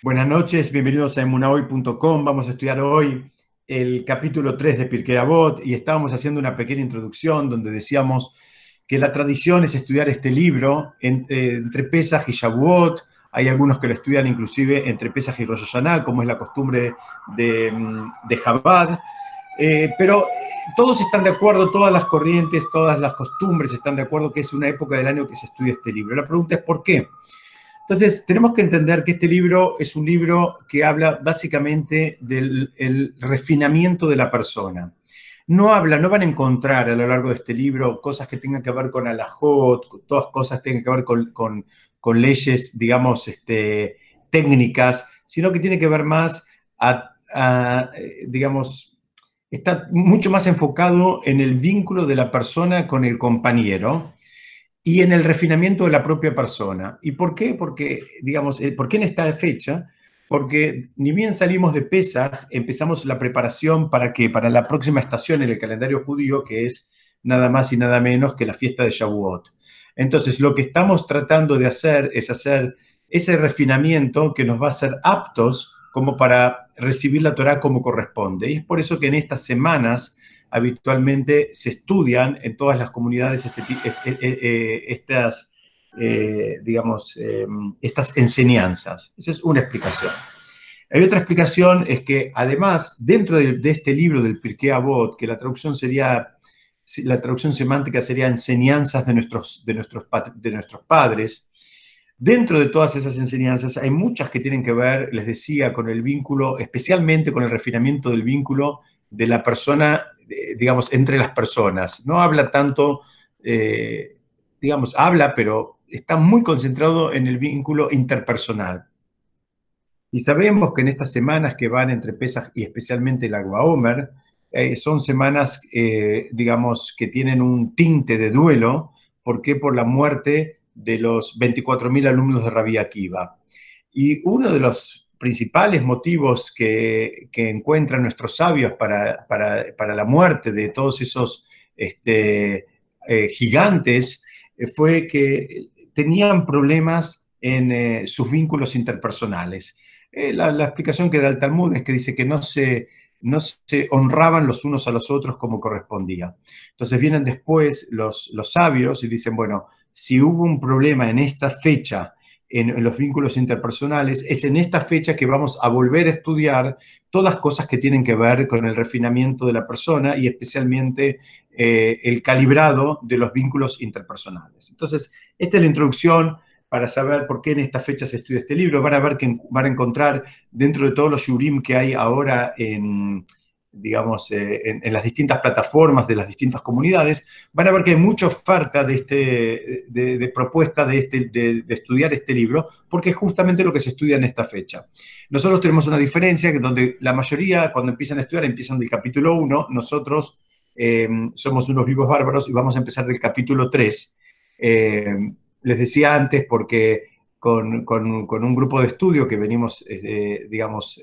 Buenas noches, bienvenidos a emunahoy.com. Vamos a estudiar hoy el capítulo 3 de Pirkei Avot y estábamos haciendo una pequeña introducción donde decíamos que la tradición es estudiar este libro eh, entre Pesach y Shavuot. Hay algunos que lo estudian inclusive entre Pesach y Rosh Hashanah, como es la costumbre de, mm, de Chabad. Eh, pero todos están de acuerdo, todas las corrientes, todas las costumbres están de acuerdo que es una época del año que se estudia este libro. La pregunta es ¿por qué? Entonces, tenemos que entender que este libro es un libro que habla básicamente del refinamiento de la persona. No habla, no van a encontrar a lo largo de este libro cosas que tengan que ver con alajot, todas cosas que tengan que ver con, leyes, digamos, este, técnicas, sino que tiene que ver más a, digamos, está mucho más enfocado en el vínculo de la persona con el compañero y en el refinamiento de la propia persona. ¿Y por qué? Porque, digamos, eh, ¿por qué en esta fecha? Porque ni bien salimos de Pesach, empezamos la preparación para que para la próxima estación en el calendario judío, que es nada más y nada menos que la fiesta de Shavuot. Entonces, lo que estamos tratando de hacer es hacer ese refinamiento que nos va a hacer aptos como para recibir la Torah como corresponde. Y es por eso que en estas semanas habitualmente se estudian en todas las comunidades este eh, eh, eh, estas, digamos, estas enseñanzas. Esa es una explicación. Hay otra explicación, es que además, dentro de, este libro del Pirkei Avot, que la traducción sería, la traducción semántica sería enseñanzas de nuestros, de nuestros, de nuestros padres, Dentro de todas esas enseñanzas hay muchas que tienen que ver, les decía, con el vínculo, especialmente con el refinamiento del vínculo de la persona digamos, entre las personas. No habla tanto, eh, digamos, habla, pero está muy concentrado en el vínculo interpersonal. Y sabemos que en estas semanas que van entre Pesach y especialmente el Agua Omer, eh, son semanas, eh, digamos, que tienen un tinte de duelo. ¿Por qué? Por la muerte de los 24.000 alumnos de Rabbi Akiva. Y uno de los principales motivos que, encuentran nuestros sabios para, la muerte de todos esos este, eh, gigantes eh, fue que tenían problemas en eh, sus vínculos interpersonales. La, explicación que da el Talmud es que dice que no se, no se honraban los unos a los otros como correspondía. Entonces vienen después los, los sabios y dicen, bueno, si hubo un problema en esta fecha, en, los vínculos interpersonales, es en esta fecha que vamos a volver a estudiar todas cosas que tienen que ver con el refinamiento de la persona y especialmente eh, el calibrado de los vínculos interpersonales. Entonces, esta es la introducción para saber por qué en esta fecha se estudia este libro. Van a ver que van a encontrar dentro de todos los yurim que hay ahora en, digamos, eh, en, las distintas plataformas de las distintas comunidades, van a ver que hay mucha oferta de, este, de, propuesta de, este, de, estudiar este libro, porque es justamente lo que se estudia en esta fecha. Nosotros tenemos una diferencia que donde la mayoría, cuando empiezan a estudiar, empiezan del capítulo 1, nosotros eh, somos unos vivos bárbaros y vamos a empezar del capítulo 3. Eh, les decía antes porque con, un grupo de estudio que venimos, digamos,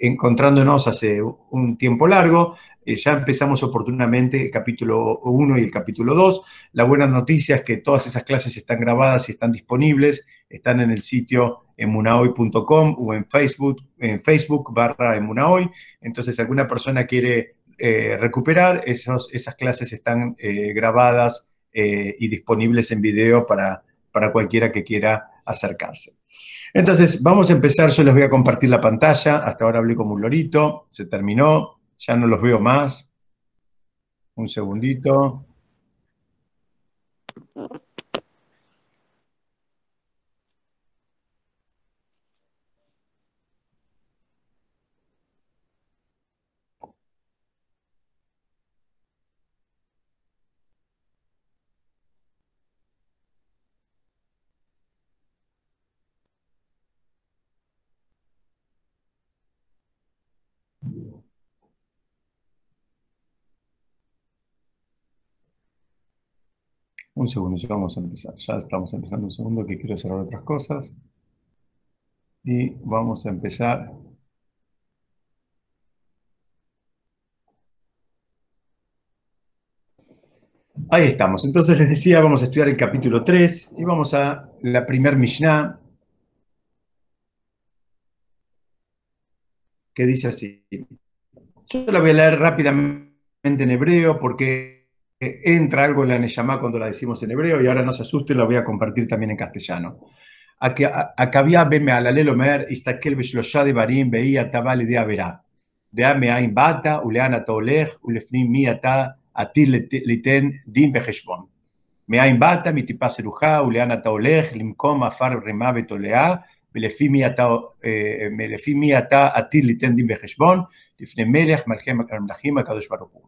encontrándonos hace un tiempo largo. Eh, ya empezamos oportunamente el capítulo 1 y el capítulo 2. La buena noticia es que todas esas clases están grabadas y están disponibles. Están en el sitio emunahoy.com o en Facebook, en Facebook barra emunahoy. Entonces, si alguna persona quiere eh, recuperar, esos, esas clases están eh, grabadas y disponibles en video para, para cualquiera que quiera acercarse. Entonces, vamos a empezar. Yo les voy a compartir la pantalla. Hasta ahora hablé como un lorito. Se terminó. Ya no los veo más. Un segundito. Un segundo, ya vamos a empezar. Ya estamos empezando un segundo que quiero cerrar otras cosas. Y vamos a empezar. Ahí estamos. Entonces les decía, vamos a estudiar el capítulo 3 y vamos a la primer Mishnah. que dice así. Yo la voy a leer rápidamente en hebreo porque entra algo en la Neyamá cuando la decimos en hebreo y ahora no se asusten, la voy a compartir también en castellano. Acabía beme alalel omer, istakel beshlosha de barim, veía tabal y de averá. De ame bata, uleana tolech, ulefnim mi ata, atil liten din beheshbon. מאין באת, מטיפה סלוחה, ולאן אתה הולך, למקום עפר רימה ותולעה, ולפי מי אתה, לפי מי אתה עתיד ליתן דין וחשבון, לפני מלך, מלכי המלכים, הקדוש ברוך הוא.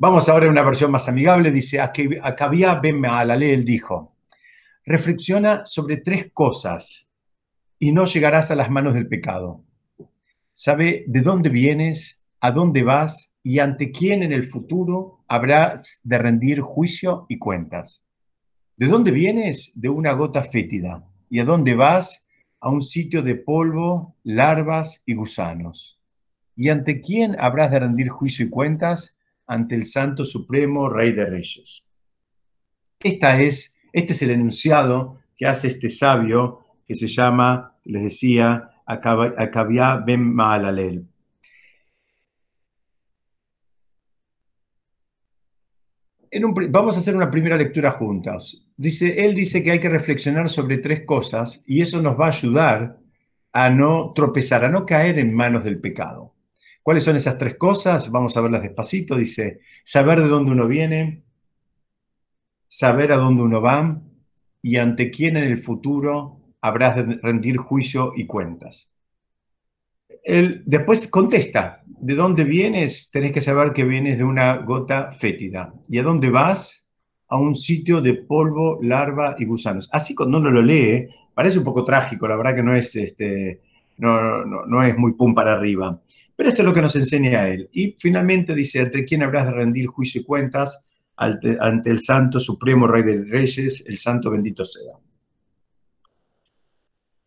Vamos ahora a una versión más amigable, dice, Acabía ben Maalalel dijo, reflexiona sobre tres cosas y no llegarás a las manos del pecado. Sabe de dónde vienes, a dónde vas y ante quién en el futuro habrás de rendir juicio y cuentas. ¿De dónde vienes? De una gota fétida. ¿Y a dónde vas? A un sitio de polvo, larvas y gusanos. ¿Y ante quién habrás de rendir juicio y cuentas? Ante el Santo Supremo Rey de Reyes. Esta es, este es el enunciado que hace este sabio que se llama, les decía, Acabia ben Maalalel. vamos a hacer una primera lectura juntas. Dice, él dice que hay que reflexionar sobre tres cosas y eso nos va a ayudar a no tropezar, a no caer en manos del pecado. ¿Cuáles son esas tres cosas? Vamos a verlas despacito. Dice, saber de dónde uno viene, saber a dónde uno va y ante quién en el futuro habrás de rendir juicio y cuentas él después contesta, ¿de dónde vienes? Tenés que saber que vienes de una gota fétida. ¿Y a dónde vas? A un sitio de polvo, larva y gusanos. Así cuando uno lo lee, parece un poco trágico, la verdad que no es, este, no, no, es muy pum para arriba. Pero esto es lo que nos enseña él. Y finalmente dice, ¿ante quién habrás de rendir juicio y cuentas? Ante, el Santo Supremo Rey de Reyes, el Santo bendito sea.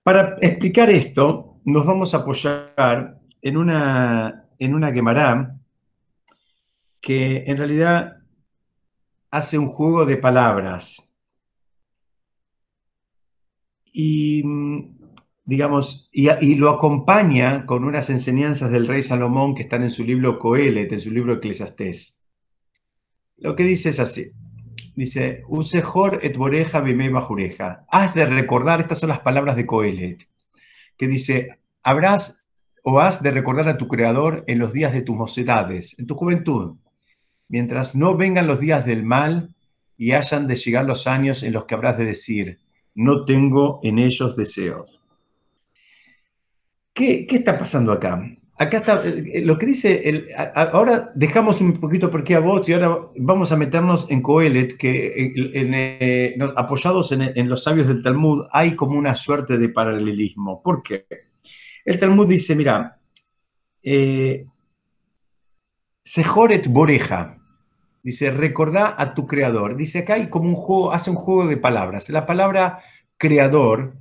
Para explicar esto, nos vamos a apoyar en una, en una Gemara que en realidad hace un juego de palabras. Y, digamos, y, lo acompaña con unas enseñanzas del rey Salomón que están en su libro Coelet, en su libro Eclesiastés. Lo que dice es así. Dice, Usejor et boreja bime bajureja. Haz de recordar, estas son las palabras de Coelet que dice, habrás o has de recordar a tu Creador en los días de tus mocedades, en tu juventud, mientras no vengan los días del mal y hayan de llegar los años en los que habrás de decir, no tengo en ellos deseos. ¿Qué, está pasando acá? Acá está eh, lo que dice, ahora dejamos un poquito por qué a vos y ahora vamos a meternos en Coelet, que eh, apoyados en, los sabios del Talmud hay como una suerte de paralelismo. ¿Por qué? El Talmud dice, mira, eh, Sejoret Boreja, dice, recordá a tu creador. Dice, acá hay como un juego, hace un juego de palabras. La palabra creador,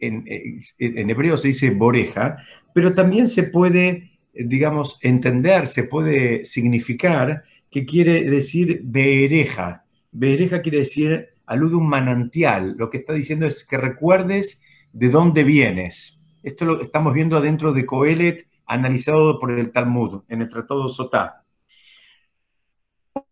en, hebreo se dice Boreja, pero también se puede, eh, digamos, entender, se puede significar que quiere decir beereja. Beereja quiere decir, alude un manantial. Lo que está diciendo es que recuerdes de dónde vienes. Esto lo estamos viendo adentro de Coelet, analizado por el Talmud, en el Tratado Sotá.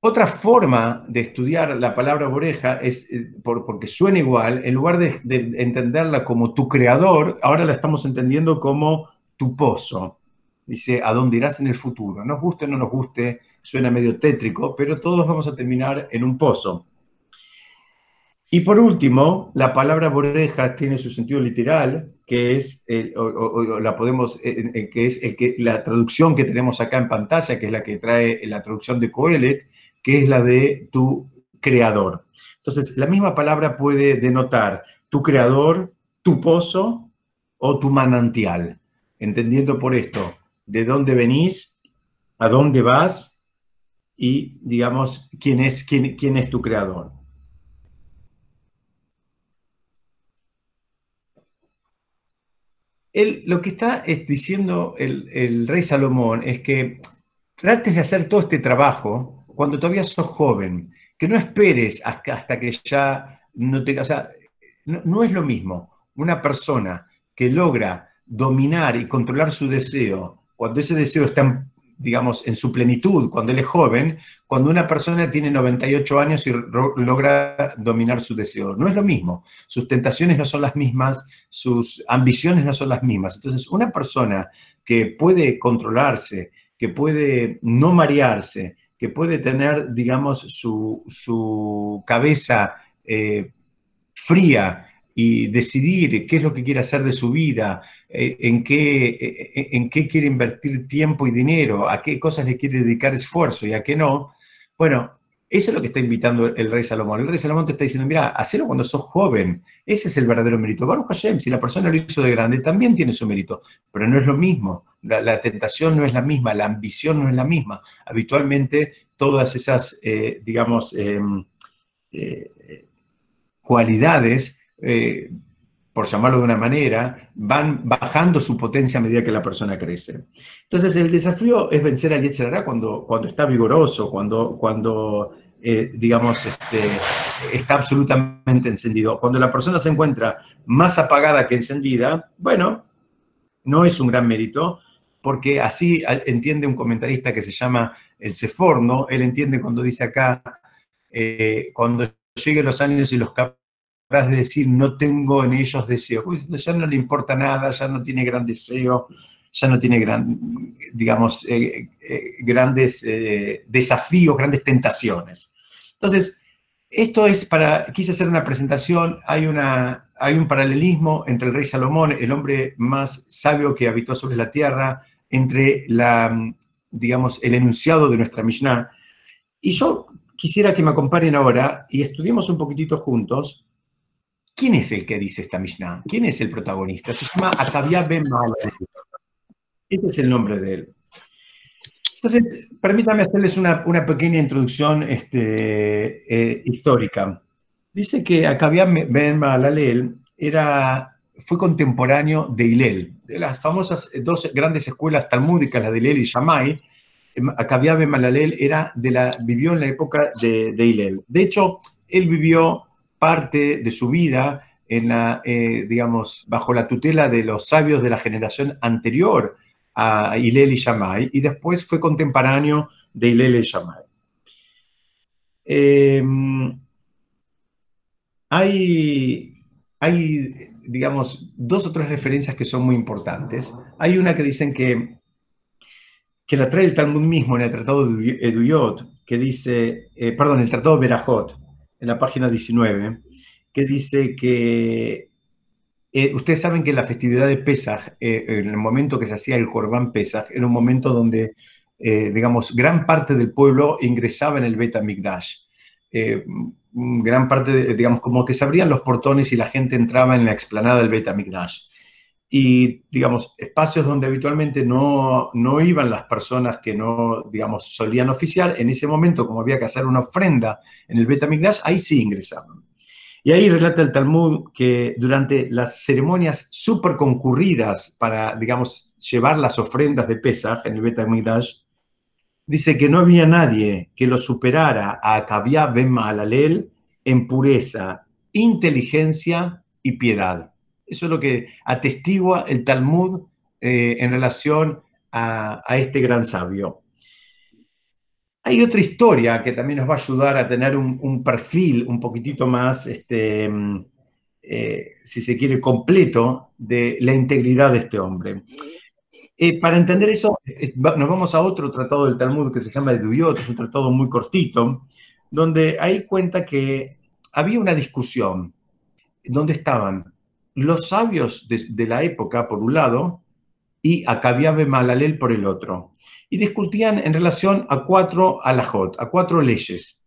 Otra forma de estudiar la palabra boreja es, eh, porque suena igual, en lugar de, de, entenderla como tu creador, ahora la estamos entendiendo como tu pozo. Dice, ¿a dónde irás en el futuro? Nos guste o no nos guste, suena medio tétrico, pero todos vamos a terminar en un pozo. Y por último, la palabra boreja tiene su sentido literal, que es, la podemos, que es la traducción que tenemos acá en pantalla, que es la que trae la traducción de Coelet, que es la de tu creador. Entonces, la misma palabra puede denotar tu creador, tu pozo o tu manantial entendiendo por esto de dónde venís, a dónde vas y, digamos, quién es, quién es tu creador. Él, lo que está diciendo el, rey Salomón es que trates de hacer todo este trabajo cuando todavía sos joven, que no esperes hasta, que ya no te... O no es lo mismo una persona que logra dominar y controlar su deseo, cuando ese deseo está, digamos, en su plenitud, cuando él es joven, cuando una persona tiene 98 años y logra dominar su deseo. No es lo mismo. Sus tentaciones no son las mismas, sus ambiciones no son las mismas. Entonces, una persona que puede controlarse, que puede no marearse, que puede tener, digamos, su, cabeza eh, fría y decidir qué es lo que quiere hacer de su vida, eh, en, qué, eh, en qué quiere invertir tiempo y dinero, a qué cosas le quiere dedicar esfuerzo y a qué no, bueno, eso es lo que está invitando el rey Salomón. El rey Salomón te está diciendo, mira, hacelo cuando sos joven. Ese es el verdadero mérito. Baruch Hashem, si la persona lo hizo de grande, también tiene su mérito. Pero no es lo mismo. La, tentación no es la misma, la ambición no es la misma. Habitualmente todas esas, eh, digamos, em, cualidades, eh, por llamarlo de una manera, van bajando su potencia a medida que la persona crece. Entonces, el desafío es vencer al Yetzirah cuando, cuando está vigoroso, cuando, cuando digamos, este, está absolutamente encendido. Cuando la persona se encuentra más apagada que encendida, bueno, no es un gran mérito, porque así entiende un comentarista que se llama el Seforno, él entiende cuando dice acá, eh, cuando lleguen los años y los capaz de decir, no tengo en ellos deseo, ya no le importa nada, ya no tiene gran deseo, ya no tiene gran, digamos, eh, eh, grandes desafíos, grandes tentaciones. Entonces, esto es para, quise hacer una presentación, hay, una, hay un paralelismo entre el rey Salomón, el hombre más sabio que habitó sobre la tierra, entre la, digamos, el enunciado de nuestra Mishnah. Y yo quisiera que me acompañen ahora y estudiemos un poquitito juntos quién es el que dice esta Mishnah, quién es el protagonista. Se llama Akavia Ben Este es el nombre de él. Entonces, permítanme hacerles una, pequeña introducción este, eh, histórica. Dice que Akavia Ben Malalel era, fue contemporáneo de Hillel, de las famosas dos grandes escuelas talmúdicas, la de Hillel y Shammai. Akavia Ben era de la, vivió en la época de, de Hillel. De hecho, él vivió parte de su vida en la, eh, digamos, bajo la tutela de los sabios de la generación anterior a Hillel y Shammai, y después fue contemporáneo de Hillel y Shammai. Em, hay, hay, digamos, dos o tres referencias que son muy importantes. Hay una que dicen que, que la trae el Talmud mismo en el Tratado de Eduyot, que dice, eh, perdón, el Tratado de Berajot, en la página 19, que dice que eh, ustedes saben que la festividad de Pesach, eh, en el momento que se hacía el Corbán Pesach, era un momento donde, eh, digamos, gran parte del pueblo ingresaba en el Bet HaMikdash. gran parte, digamos, como que se abrían los portones y la gente entraba en la explanada del Bet HaMikdash. Y, digamos, espacios donde habitualmente no, no iban las personas que no, digamos, solían oficiar, en ese momento, como había que hacer una ofrenda en el Bet HaMikdash, ahí sí ingresaban. Y ahí relata el Talmud que durante las ceremonias súper concurridas para, digamos, llevar las ofrendas de Pesach en el Bet dice que no había nadie que lo superara a Akavia Ben Mahalalel en pureza, inteligencia y piedad. Eso es lo que atestigua el Talmud eh, en relación a este gran sabio. Hay otra historia que también nos va a ayudar a tener un, perfil un poquitito más, este, eh, si se quiere, completo de la integridad de este hombre. Eh, para entender eso, nos vamos a otro tratado del Talmud que se llama Eduyot, es un tratado muy cortito, donde ahí cuenta que había una discusión donde estaban los sabios de, la época, por un lado, y Acabiabe Malalel por el otro y discutían en relación a cuatro alajot, a cuatro leyes.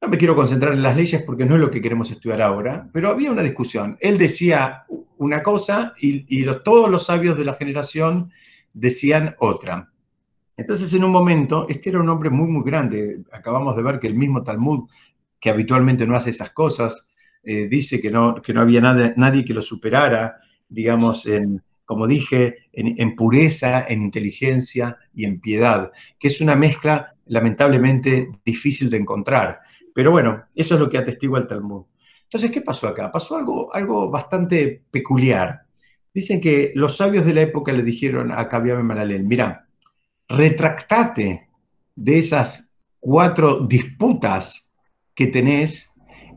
No me quiero concentrar en las leyes porque no es lo que queremos estudiar ahora, pero había una discusión. Él decía una cosa y, todos los sabios de la generación decían otra. Entonces, en un momento, este era un hombre muy, muy grande. Acabamos de ver que el mismo Talmud, que habitualmente no hace esas cosas, eh, dice que no, que no había nadie que lo superara, digamos, en, como dije, en, pureza, en inteligencia y en piedad, que es una mezcla lamentablemente difícil de encontrar. Pero bueno, eso es lo que atestigua el Talmud. Entonces, ¿qué pasó acá? Pasó algo, algo bastante peculiar. dicen que los sabios de la época le dijeron a Kabiame Malalel, mira, retractate de esas cuatro disputas que tenés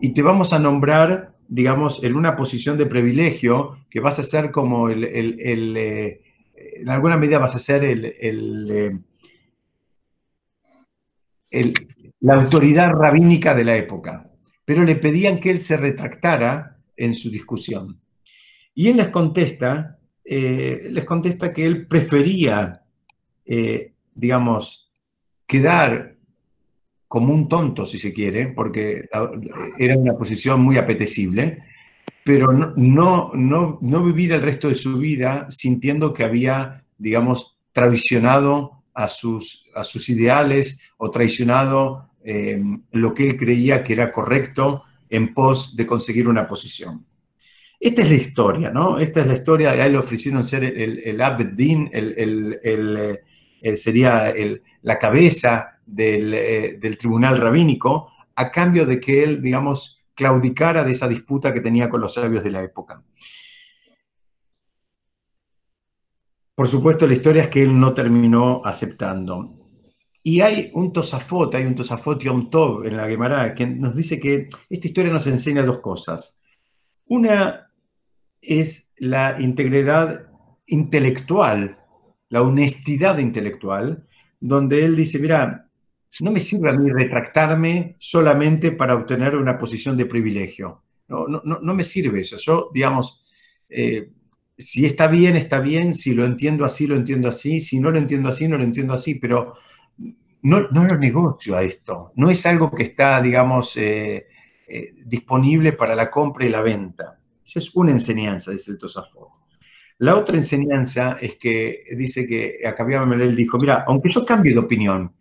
y te vamos a nombrar, digamos, en una posición de privilegio que vas a ser como el, eh, en alguna medida vas a ser el, eh, la autoridad rabínica de la época. Pero le pedían que él se retractara en su discusión. Y él les contesta, eh, les contesta que él prefería, digamos, quedar como un tonto, si se quiere, porque era una posición muy apetecible, pero no, no, no, vivir el resto de su vida sintiendo que había, digamos, traicionado a sus, a sus ideales o traicionado em, lo que él creía que era correcto en pos de conseguir una posición. Esta es la historia, ¿no? Esta es la historia, ahí le ofrecieron ser el, el el, el, el, sería la cabeza eh, del, tribunal rabínico a cambio de que él, digamos, claudicara de esa disputa que tenía con los sabios de la época. Por supuesto, la historia es que él no terminó aceptando. Y hay un Tosafot, hay un Tosafot Yom Tov en la Gemara que nos dice que esta historia nos enseña dos cosas. Una es la integridad intelectual, la honestidad intelectual, donde él dice, mira, no me sirve a mí retractarme solamente para obtener una posición de privilegio. No, no, no me sirve eso. Yo, digamos, eh, si está bien, está bien, si lo entiendo así, lo entiendo así, si no lo entiendo así, no lo entiendo así, pero no, no lo negocio a esto. No es algo que está, digamos, eh, eh, disponible para la compra y la venta. Esa es una enseñanza, dice el Tosafot. La otra enseñanza es que dice que Acabía Melel dijo, mira, aunque yo cambie de opinión,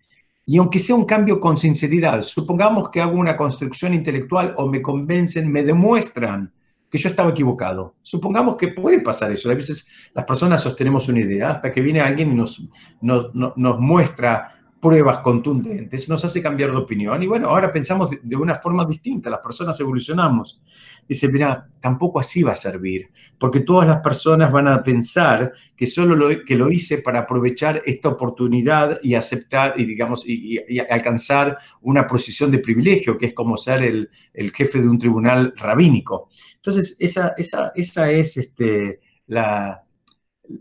y aunque sea un cambio con sinceridad, supongamos que hago una construcción intelectual o me convencen, me demuestran que yo estaba equivocado. Supongamos que puede pasar eso. A veces las personas sostenemos una idea hasta que viene alguien y nos, nos, nos muestra pruebas contundentes, nos hace cambiar de opinión. Y bueno, ahora pensamos de, una forma distinta, las personas evolucionamos. Dice, mira, tampoco así va a servir, porque todas las personas van a pensar que solo lo, que lo hice para aprovechar esta oportunidad y aceptar y, digamos, y, alcanzar una posición de privilegio, que es como ser el, jefe de un tribunal rabínico. Entonces, esa, esa, esa es este, la,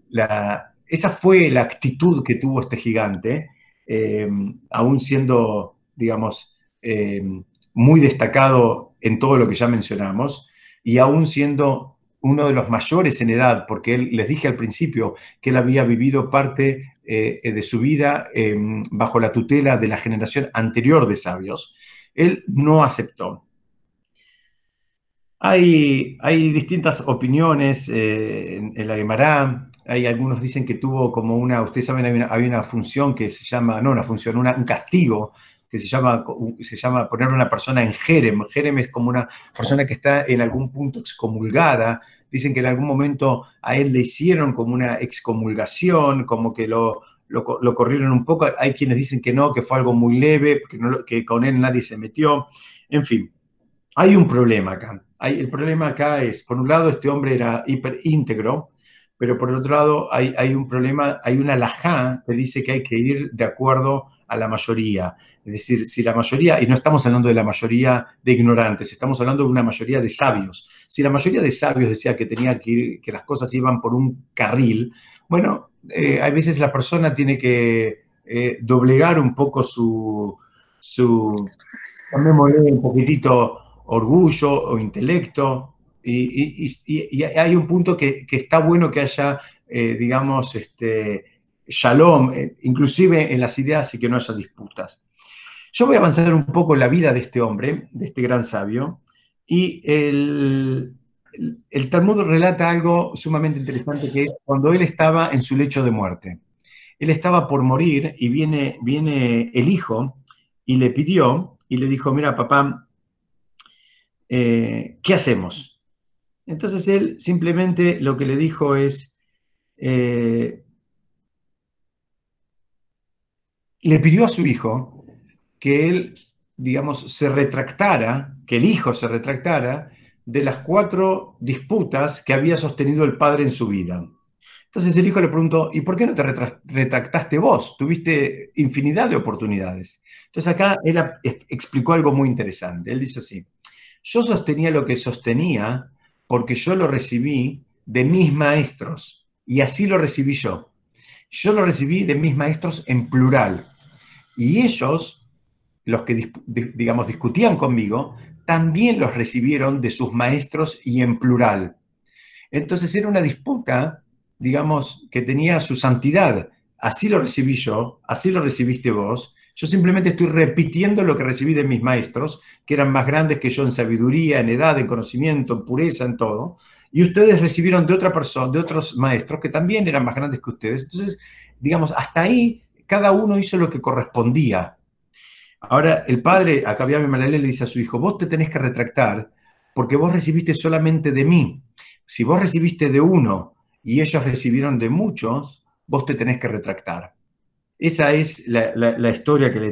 la, esa fue la actitud que tuvo este gigante eh, aún siendo, digamos, eh, muy destacado en todo lo que ya mencionamos, y aún siendo uno de los mayores en edad, porque él, les dije al principio que él había vivido parte eh, de su vida bajo la tutela de la generación anterior de sabios, él no aceptó. Hay, hay distintas opiniones en, la Gemara, hay algunos dicen que tuvo como una, ustedes saben, hay una, función que se llama, no una función, un castigo que se llama, se llama poner una persona en Jerem. Jerem es como una persona que está en algún punto excomulgada. Dicen que en algún momento a él le hicieron como una excomulgación, como que lo, lo, corrieron un poco. Hay quienes dicen que no, que fue algo muy leve, que, que con él nadie se metió. En fin, hay un problema acá. Hay, el problema acá es, por un lado, este hombre era hiper íntegro, pero por otro lado hay, un problema, hay una lajá que dice que hay que ir de acuerdo a la mayoría. Es decir, si la mayoría, y no estamos hablando de la mayoría de ignorantes, estamos hablando de una mayoría de sabios. Si la mayoría de sabios decía que tenía que ir, que las cosas iban por un carril, bueno, eh, hay veces la persona tiene que eh, doblegar un poco su, su, un poquitito orgullo o intelecto, y, hay un punto que, está bueno que haya, eh, digamos, este, shalom, eh, inclusive en las ideas y que no haya disputas. Yo voy a avanzar un poco la vida de este hombre, de este gran sabio, y el, el Talmud relata algo sumamente interesante que es cuando él estaba en su lecho de muerte. Él estaba por morir y viene, viene el hijo y le pidió y le dijo, mira papá, eh, ¿qué hacemos? Entonces él simplemente lo que le dijo es, eh, le pidió a su hijo que él, digamos, se retractara, que el hijo se retractara de las cuatro disputas que había sostenido el padre en su vida. Entonces el hijo le preguntó, ¿y por qué no te retractaste vos? Tuviste infinidad de oportunidades. Entonces acá él explicó algo muy interesante. Él dice así, yo sostenía lo que sostenía porque yo lo recibí de mis maestros y así lo recibí yo. Yo lo recibí de mis maestros en plural y ellos, los que digamos discutían conmigo, también los recibieron de sus maestros y en plural. Entonces era una disputa, digamos, que tenía su santidad. Así lo recibí yo, así lo recibiste vos. Yo simplemente estoy repitiendo lo que recibí de mis maestros, que eran más grandes que yo en sabiduría, en edad, en conocimiento, en pureza, en todo. Y ustedes recibieron de otra persona, de otros maestros que también eran más grandes que ustedes. Entonces, digamos, hasta ahí cada uno hizo lo que correspondía. Ahora, el padre, acá Malale, le dice a su hijo, vos te tenés que retractar porque vos recibiste solamente de mí. Si vos recibiste de uno y ellos recibieron de muchos, vos te tenés que retractar. Esa es la, historia que,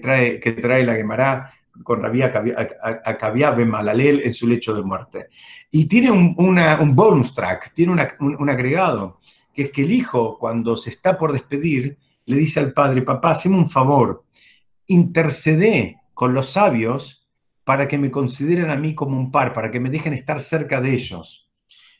trae, que trae la Gemara con Rabí Akabia Malalel en su lecho de muerte. Y tiene un, un bonus track, tiene un, agregado, que es que el hijo, cuando se está por despedir, le dice al padre, papá, haceme un favor, intercede con los sabios para que me consideren a mí como un par, para que me dejen estar cerca de ellos.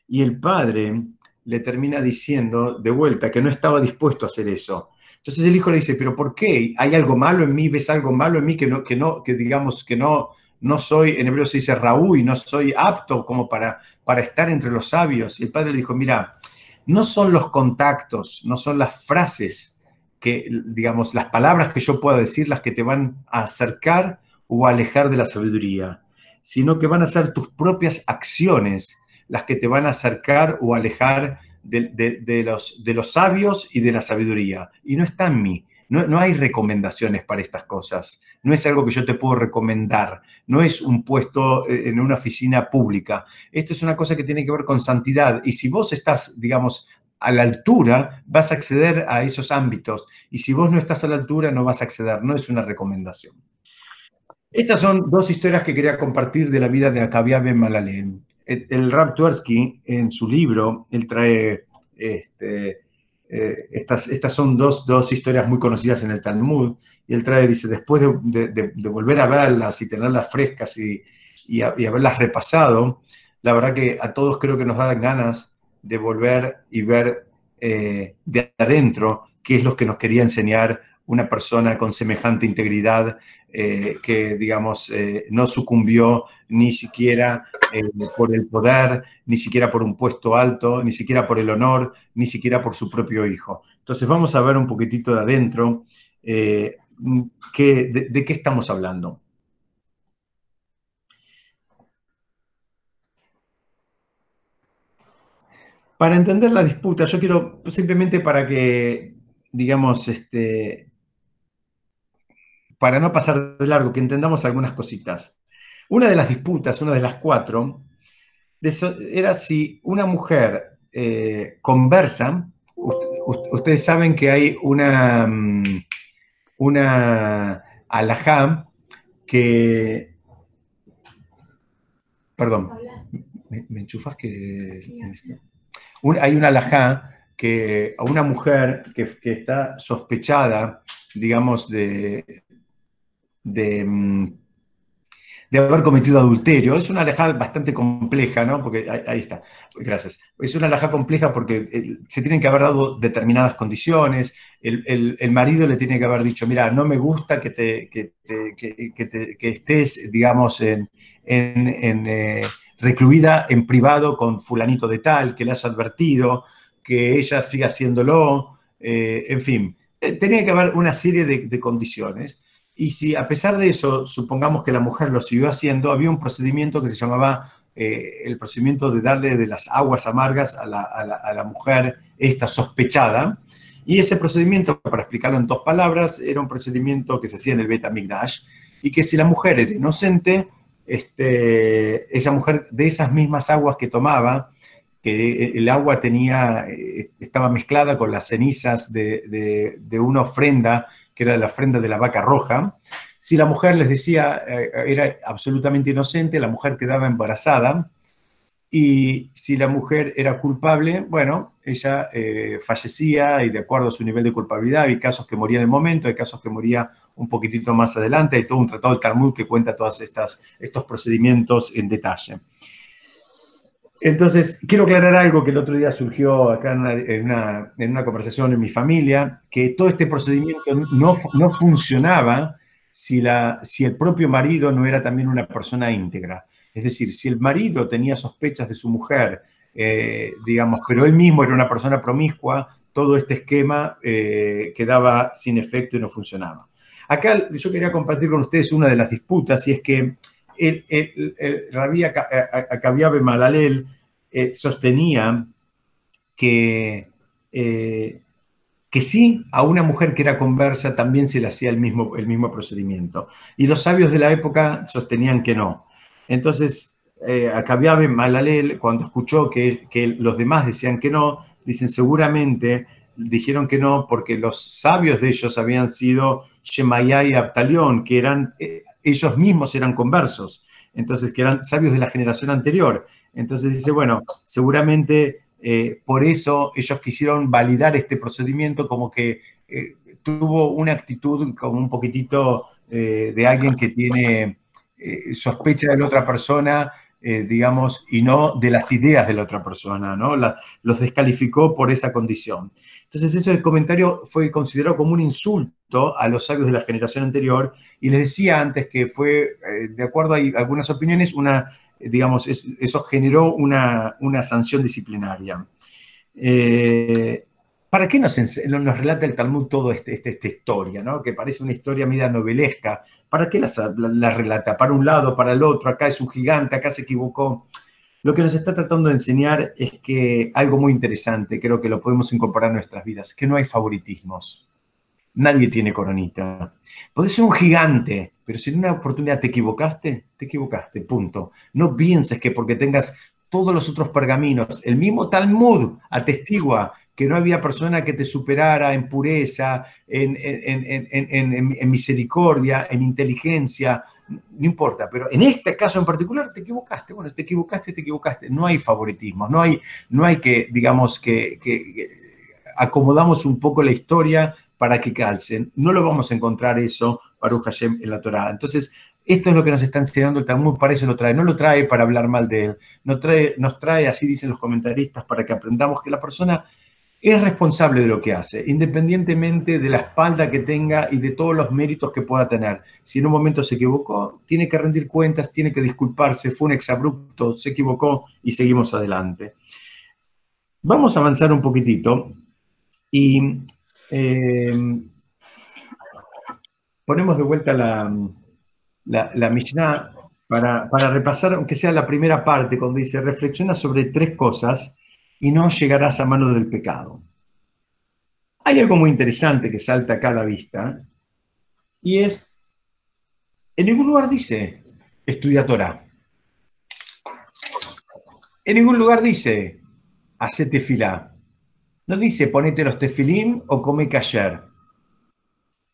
Y el padre le termina diciendo de vuelta que no estaba dispuesto a hacer eso. Entonces el hijo le dice, pero ¿por qué? ¿Hay algo malo en mí? ¿Ves algo malo en mí que no, que no, que digamos que no, no soy, en hebreo se dice Raúl, y no soy apto como para, para estar entre los sabios? Y el padre le dijo, mira, no son los contactos, no son las frases que, digamos, las palabras que yo pueda decir las que te van a acercar o alejar de la sabiduría, sino que van a ser tus propias acciones las que te van a acercar o alejar de, los, de los sabios y de la sabiduría. Y no está en mí. No, no, hay recomendaciones para estas cosas. No es algo que yo te puedo recomendar. No es un puesto eh, en una oficina pública. Esto es una cosa que tiene que ver con santidad. Y si vos estás, digamos, a la altura, vas a acceder a esos ámbitos. Y si vos no estás a la altura, no vas a acceder. No es una recomendación. Estas son dos historias que quería compartir de la vida de Akabia Ben Malalem. El, Rab Tversky, en su libro, él trae, este, eh, estas, estas son dos, dos, historias muy conocidas en el Talmud, y él trae, dice, después de, volver a verlas y tenerlas frescas y, y, y haberlas repasado, la verdad que a todos creo que nos dan ganas de volver y ver eh, de adentro qué es lo que nos quería enseñar una persona con semejante integridad eh, que, digamos, eh, no sucumbió ni siquiera por el poder, ni siquiera por un puesto alto, ni siquiera por el honor, ni siquiera por su propio hijo. Entonces vamos a ver un poquitito de adentro de qué estamos hablando. Para entender la disputa, yo quiero simplemente para que, digamos, este, para no pasar de largo, que entendamos algunas cositas. Una de las disputas, una de las cuatro, era si una mujer eh, conversa, ustedes saben que hay una, mm, una alajá que, perdón, ¿me, enchufas que hay una alajá que a una mujer que, está sospechada, digamos, de, mm, de, haber cometido adulterio. Es una alajá bastante compleja, ¿no? Porque ahí, está, gracias. Es una alajá compleja porque eh, se tienen que haber dado determinadas condiciones. El, marido le tiene que haber dicho, mira, no me gusta que, te, que, estés, digamos, en... Eh, recluida en privado con fulanito de tal, que le has advertido, que ella siga haciéndolo, eh, en fin, tenía que haber una serie de, condiciones. Y si a pesar de eso, supongamos que la mujer lo siguió haciendo, había un procedimiento que se llamaba eh, el procedimiento de darle de las aguas amargas a la, mujer esta sospechada. Y ese procedimiento, para explicarlo en dos palabras, era un procedimiento que se hacía en el Betamigdash y que si la mujer era inocente, este, esa mujer de esas mismas aguas que tomaba, que el agua tenía, eh, estaba mezclada con las cenizas de, una ofrenda, que era la ofrenda de la vaca roja, Si la mujer les decía, eh, era absolutamente inocente, la mujer quedaba embarazada, y si la mujer era culpable, bueno, ella eh, fallecía y de acuerdo a su nivel de culpabilidad, hay casos que morían en el momento, hay casos que moría un poquitito más adelante, hay todo un tratado del Talmud que cuenta todos estos procedimientos en detalle. Entonces, quiero aclarar algo que el otro día surgió acá en una, conversación en mi familia, que todo este procedimiento no, no funcionaba si, la, si el propio marido no era también una persona íntegra. Es decir, si el marido tenía sospechas de su mujer, eh, digamos, pero él mismo era una persona promiscua, todo este esquema eh, quedaba sin efecto y no funcionaba. Acá yo quería compartir con ustedes una de las disputas, y es que el, el, el Rabí Akabiabe Malalel eh, sostenía que, que sí, a una mujer que era conversa también se le hacía el mismo, el mismo procedimiento. Y los sabios de la época sostenían que no. Entonces, eh, Akabiabe Malalel, cuando escuchó que, los demás decían que no, dicen seguramente dijeron que no porque los sabios de ellos habían sido Shemayá y Abtalión, que eran, eh, ellos mismos eran conversos, entonces que eran sabios de la generación anterior. Entonces dice, bueno, seguramente eh, por eso ellos quisieron validar este procedimiento como que eh, tuvo una actitud como un poquitito de alguien que tiene eh, sospecha de la otra persona, eh, digamos, y no de las ideas de la otra persona, ¿no? los descalificó por esa condición. Entonces, eso el comentario fue considerado como un insulto a los sabios de la generación anterior, y les decía antes que fue, eh, de acuerdo a algunas opiniones, una, digamos, eso generó una, una sanción disciplinaria. ¿Para qué nos, nos, relata el Talmud toda este, este, esta historia, ¿no? que parece una historia media novelesca? ¿Para qué la, relata? Para un lado, para el otro, acá es un gigante, acá se equivocó. Lo que nos está tratando de enseñar es que algo muy interesante, creo que lo podemos incorporar en nuestras vidas, que no hay favoritismos. Nadie tiene coronita. Podés ser un gigante, pero si en una oportunidad te equivocaste, te equivocaste, punto. No pienses que porque tengas todos los otros pergaminos, el mismo Talmud atestigua que no había persona que te superara en pureza, en, misericordia, en inteligencia, no importa, pero en este caso en particular te equivocaste, bueno, te equivocaste, te equivocaste, no hay favoritismo, no hay, no hay que, digamos, que, acomodamos un poco la historia para que calcen, no lo vamos a encontrar eso, Baruch Hashem, en la Torah. Entonces, esto es lo que nos está enseñando el Talmud, para eso lo trae. No lo trae para hablar mal de él, nos trae, nos trae, así dicen los comentaristas, para que aprendamos que la persona es responsable de lo que hace, independientemente de la espalda que tenga y de todos los méritos que pueda tener. Si en un momento se equivocó, tiene que rendir cuentas, tiene que disculparse, fue un exabrupto, se equivocó y seguimos adelante. Vamos a avanzar un poquitito y eh, ponemos de vuelta la, la, Mishnah para, para repasar, aunque sea la primera parte, cuando dice, reflexiona sobre tres cosas y no llegarás a mano del pecado. Hay algo muy interesante que salta a cada vista y es, en ningún lugar dice, estudia Torah. En ningún lugar dice, hace tefilá. No dice, ponete los tefilín o come kasher.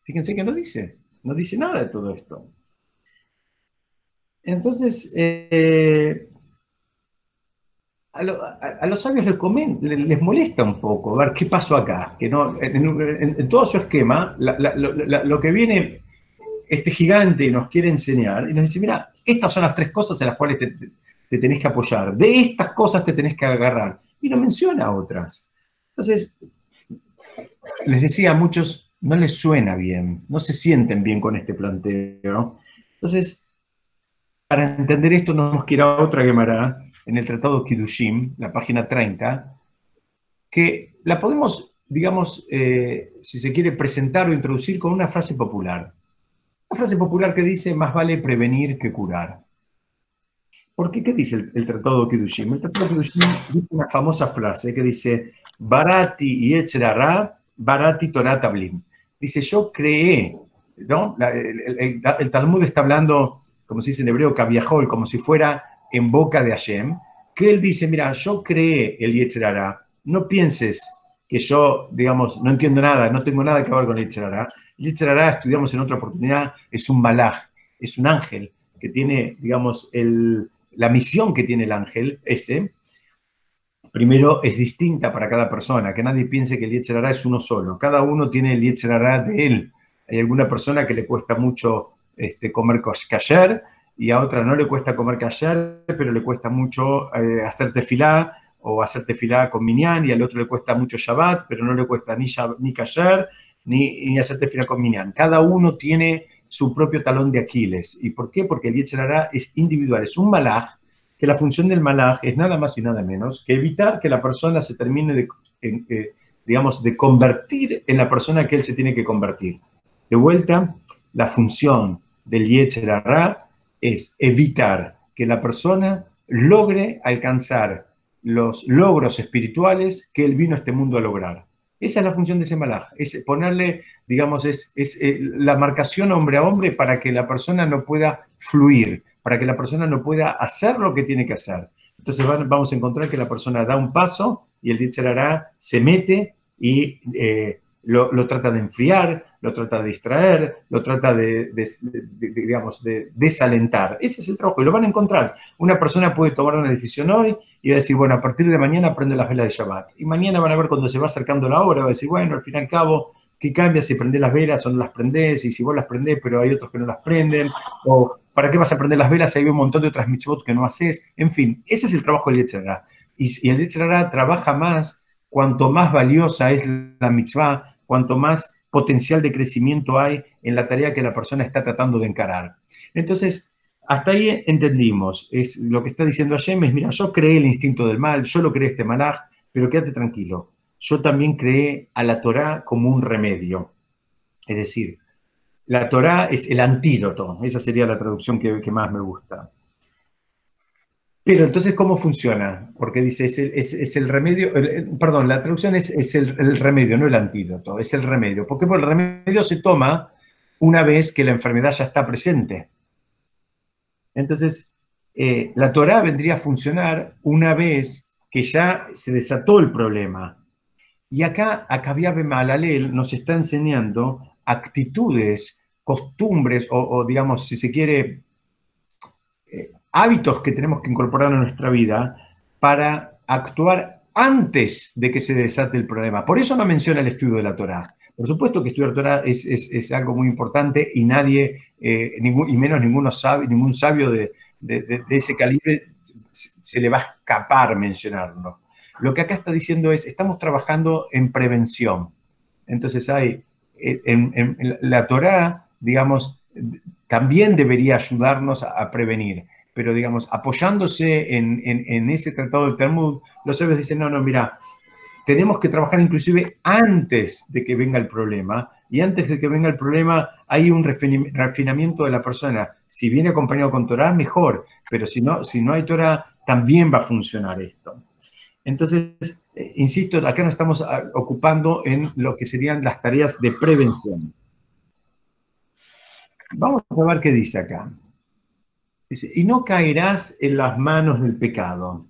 Fíjense que no dice, no dice nada de todo esto. Entonces, eh, a, los sabios les, molesta un poco ver qué pasó acá. Que no, en, todo su esquema, lo que viene este gigante nos quiere enseñar y nos dice, mira, estas son las tres cosas en las cuales te, tenés que apoyar. De estas cosas te tenés que agarrar. Y no menciona otras. Entonces, les decía a muchos, no les suena bien, no se sienten bien con este planteo. Entonces, para entender esto, nos quiera otra Gemara en el Tratado Kidushim, la página 30, que la podemos, digamos, eh, si se quiere presentar o introducir con una frase popular. Una frase popular que dice, más vale prevenir que curar. ¿Por qué? ¿Qué dice el, Tratado Kidushim? El Tratado Kidushim dice una famosa frase que dice, Barati y Echera Barati Torah Tablim. Dice, yo creé, ¿no? el, el, Talmud está hablando, como se dice en hebreo, cabiajol, como si fuera en boca de Hashem, que él dice, mira, yo creé el Yetzerara, no pienses que yo, digamos, no entiendo nada, no tengo nada que ver con el Yetzerara, El Yetzerara, estudiamos en otra oportunidad, es un malaj, es un ángel que tiene, digamos, la misión que tiene el ángel, ese, primero es distinta para cada persona, que nadie piense que el Yetzerara es uno solo. Cada uno tiene el Yetzerara de él. Hay alguna persona que le cuesta mucho este, comer kasher y a otra no le cuesta comer kasher, pero le cuesta mucho eh, hacer tefilá o hacer tefilá con minyan y al otro le cuesta mucho Shabbat, pero no le cuesta ni, ni kasher ni, ni hacer tefilá con minyan. Cada uno tiene su propio talón de Aquiles. ¿Y por qué? Porque el Yetzerara es individual, es un malaj, que la función del malaj es nada más y nada menos que evitar que la persona se termine de, eh, digamos, de convertir en la persona que él se tiene que convertir. De vuelta, la función del Yetzerara es evitar que la persona logre alcanzar los logros espirituales que él vino a este mundo a lograr. Esa es la función de ese malaj, es ponerle, digamos, es, eh, la marcación hombre a hombre para que la persona no pueda fluir, para que la persona no pueda hacer lo que tiene que hacer. Entonces vamos a encontrar que la persona da un paso y el Yetzerara se mete y eh, lo, trata de enfriar, lo trata de distraer, lo trata de, digamos, de desalentar. Ese es el trabajo y lo van a encontrar. Una persona puede tomar una decisión hoy y va a decir, bueno, a partir de mañana prende las velas de Shabbat. Y mañana van a ver cuando se va acercando la hora, va a decir, bueno, al fin y al cabo, ¿qué cambia si prende las velas o no las prendés? Y si vos las prendés, pero hay otros que no las prenden. O, ¿para qué vas a prender las velas si hay un montón de otras mitzvot que no haces? En fin, ese es el trabajo del Yetzirah. Y, y el Yetzirah trabaja más cuanto más valiosa es la mitzvah, cuanto más potencial de crecimiento hay en la tarea que la persona está tratando de encarar. Entonces, hasta ahí entendimos. Es, lo que está diciendo Hashem es, mira, yo creé el instinto del mal, yo lo creé este malaj, pero quédate tranquilo. Yo también creé a la Torah como un remedio. Es decir, la Torah es el antídoto. Esa sería la traducción que, que más me gusta. Pero entonces, ¿cómo funciona? Porque dice, es el, remedio, perdón, la traducción es, el, remedio, no el antídoto, es el remedio. Porque el remedio se toma una vez que la enfermedad ya está presente. Entonces, eh, la Torah vendría a funcionar una vez que ya se desató el problema. Y acá, acá Malalel nos está enseñando actitudes, costumbres, o, o digamos, si se quiere, hábitos que tenemos que incorporar a nuestra vida para actuar antes de que se desate el problema. Por eso no menciona el estudio de la Torah. Por supuesto que estudiar Torah es, es, algo muy importante y nadie, eh, y menos ninguno sabe, ningún sabio de, ese calibre se, le va a escapar mencionarlo. Lo que acá está diciendo es, estamos trabajando en prevención. Entonces hay, en, la Torah, digamos, también debería ayudarnos a prevenir pero digamos, apoyándose en, ese tratado del Talmud, los sabios dicen, no, no, mira, tenemos que trabajar inclusive antes de que venga el problema, y antes de que venga el problema hay un refinamiento de la persona. Si viene acompañado con Torah, mejor, pero si no, si no hay Torah, también va a funcionar esto. Entonces, eh, insisto, acá nos estamos ah, ocupando en lo que serían las tareas de prevención. Vamos a ver qué dice acá. Dice, y no caerás en las manos del pecado.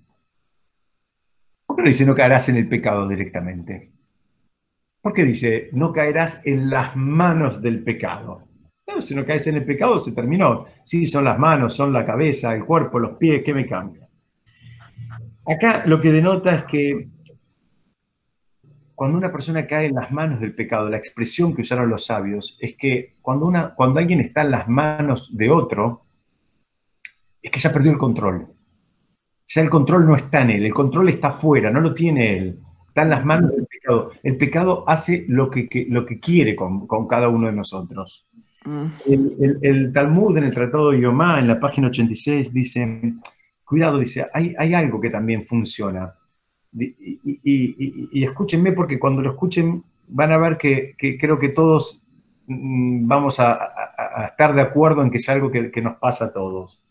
¿Por qué no dice no caerás en el pecado directamente? ¿Por qué dice no caerás en las manos del pecado? si no caes en el pecado se terminó. Sí, son las manos, son la cabeza, el cuerpo, los pies, ¿qué me cambia? Acá lo que denota es que cuando una persona cae en las manos del pecado, la expresión que usaron los sabios es que cuando, una, cuando alguien está en las manos de otro, es que ya perdió el control. Ya el control no está en él, el control está fuera, no lo tiene él. Está en las manos del pecado. El pecado hace lo que, lo que quiere con, cada uno de nosotros. Mm. El, Talmud en el Tratado de Yomá, en la página 86, dice, cuidado, dice, hay, hay algo que también funciona. Y, escúchenme porque cuando lo escuchen van a ver que, creo que todos mm, vamos a, estar de acuerdo en que es algo que, que nos pasa a todos.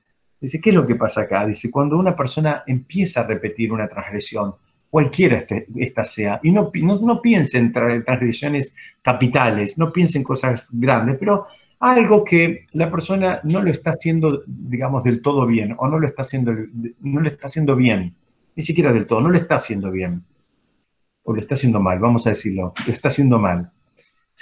Dice, ¿qué es lo que pasa acá? Dice, cuando una persona empieza a repetir una transgresión, cualquiera este, esta sea, y no, no, piense en transgresiones capitales, no piense en cosas grandes, pero algo que la persona no lo está haciendo, digamos, del todo bien, o no lo está haciendo, no lo está haciendo bien, ni siquiera del todo, no lo está haciendo bien, o lo está haciendo mal, vamos a decirlo, lo está haciendo mal.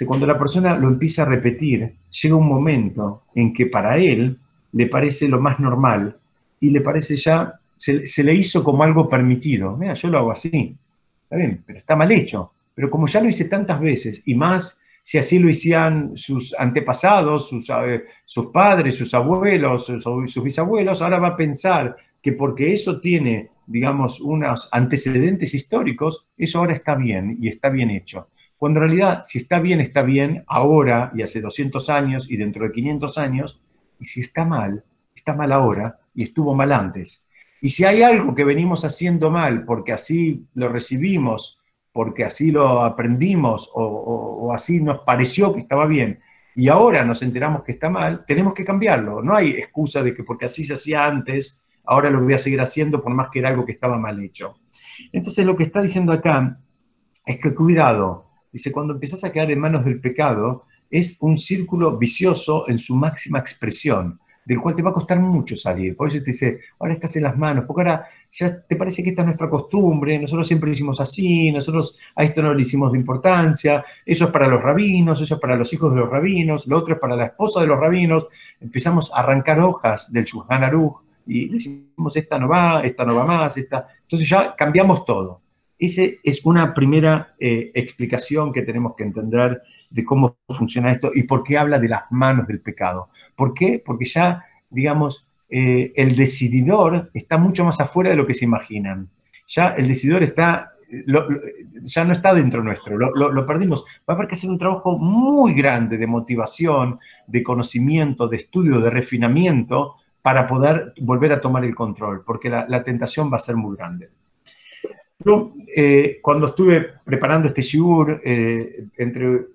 cuando la persona lo empieza a repetir, llega un momento en que para él le parece lo más normal y le parece ya, se, le hizo como algo permitido. Mira, yo lo hago así. Está bien, pero está mal hecho. Pero como ya lo hice tantas veces y más si así lo hicieran sus antepasados, sus, eh, sus padres, sus abuelos, sus, sus, bisabuelos, ahora va a pensar que porque eso tiene, digamos, unos antecedentes históricos, eso ahora está bien y está bien hecho. Cuando en realidad, si está bien, está bien ahora y hace 200 años y dentro de 500 años, y si está mal, está mal ahora y estuvo mal antes. Y si hay algo que venimos haciendo mal porque así lo recibimos porque así lo aprendimos o, así nos pareció que estaba bien y ahora nos enteramos que está mal, tenemos que cambiarlo. No hay excusa de que porque así se hacía antes, ahora lo voy a seguir haciendo por más que era algo que estaba mal hecho. Entonces lo que está diciendo acá es que cuidado, dice, cuando empiezas a quedar en manos del pecado, es un círculo vicioso en su máxima expresión del cual te va a costar mucho salir. Por eso te dice, ahora estás en las manos, porque ahora ya te parece que esta es nuestra costumbre, nosotros siempre lo hicimos así, nosotros a esto no le hicimos de importancia, eso es para los rabinos, eso es para los hijos de los rabinos, lo otro es para la esposa de los rabinos. Empezamos a arrancar hojas del Shulchan Aruch y decimos, esta no va, esta no va más, esta... Entonces ya cambiamos todo. Esa es una primera eh, explicación que tenemos que entender de cómo funciona esto y por qué habla de las manos del pecado. ¿Por qué? Porque ya, digamos, eh, el decididor está mucho más afuera de lo que se imaginan. Ya el decididor está, ya no está dentro nuestro, lo, perdimos. Va a haber que hacer un trabajo muy grande de motivación, de conocimiento, de estudio, de refinamiento para poder volver a tomar el control, porque la, tentación va a ser muy grande. Yo, eh, cuando estuve preparando este shiur, eh, entre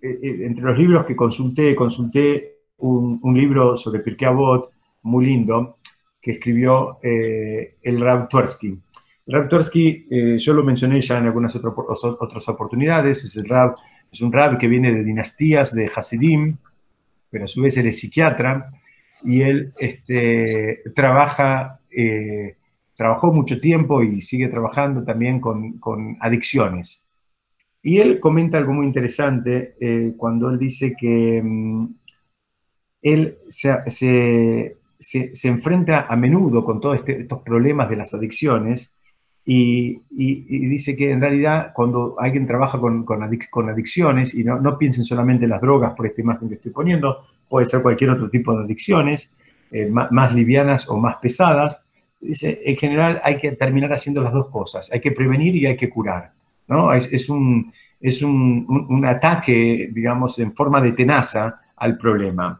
eh, entre los libros que consulté, consulté un, libro sobre Pirkei Avot muy lindo que escribió el Rab Tversky. El Rab Tversky, yo lo mencioné ya en algunas otras oportunidades, es, el Rab, es un Rab que viene de dinastías de Hasidim, pero a su vez él es psiquiatra y él este, trabaja, trabajó mucho tiempo y sigue trabajando también con, con adicciones. Y él comenta algo muy interesante eh, cuando él dice que mm, él se, enfrenta a menudo con todos este, estos problemas de las adicciones y, dice que en realidad cuando alguien trabaja con, con, adicciones, y no, piensen solamente en las drogas por esta imagen que estoy poniendo, puede ser cualquier otro tipo de adicciones, eh, más, livianas o más pesadas, dice, en general hay que terminar haciendo las dos cosas, hay que prevenir y hay que curar. ¿no? Es, un, es un, ataque, digamos, en forma de tenaza al problema.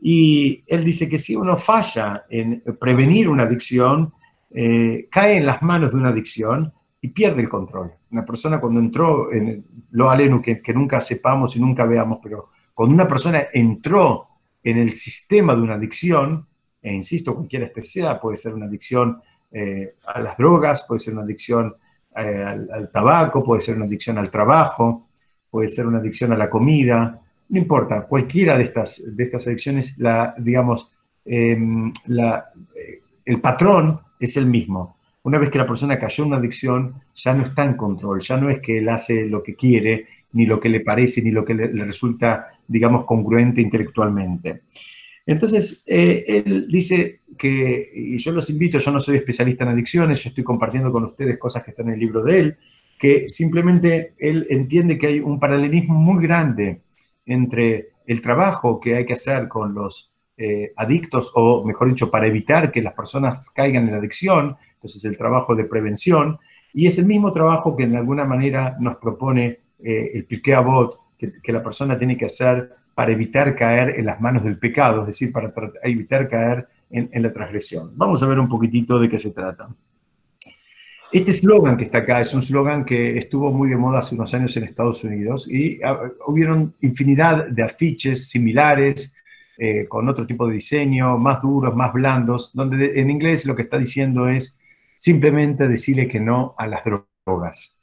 Y él dice que si uno falla en prevenir una adicción, eh, cae en las manos de una adicción y pierde el control. Una persona cuando entró en lo aleno que, que nunca sepamos y nunca veamos, pero cuando una persona entró en el sistema de una adicción, e insisto, cualquiera este sea, puede ser una adicción eh, a las drogas, puede ser una adicción eh, al, tabaco, puede ser una adicción al trabajo, puede ser una adicción a la comida, no importa, cualquiera de estas, de estas adicciones, la, digamos, em, la, eh, el patrón es el mismo. Una vez que la persona cayó en una adicción, ya no está en control, ya no es que él hace lo que quiere, ni lo que le parece, ni lo que le resulta, digamos, congruente intelectualmente. Entonces, eh, él dice que, y yo los invito, yo no soy especialista en adicciones, yo estoy compartiendo con ustedes cosas que están en el libro de él, que simplemente él entiende que hay un paralelismo muy grande entre el trabajo que hay que hacer con los eh, adictos, o mejor dicho, para evitar que las personas caigan en la adicción, entonces el trabajo de prevención, y es el mismo trabajo que en alguna manera nos propone eh, el Pirkei Avot, que, que la persona tiene que hacer para evitar caer en las manos del pecado, es decir, para evitar caer en, la transgresión. Vamos a ver un poquitito de qué se trata. Este eslogan que está acá es un eslogan que estuvo muy de moda hace unos años en Estados Unidos y ah, hubieron infinidad de afiches similares eh, con otro tipo de diseño, más duros, más blandos, donde en inglés lo que está diciendo es simplemente decirle que no a las drogas.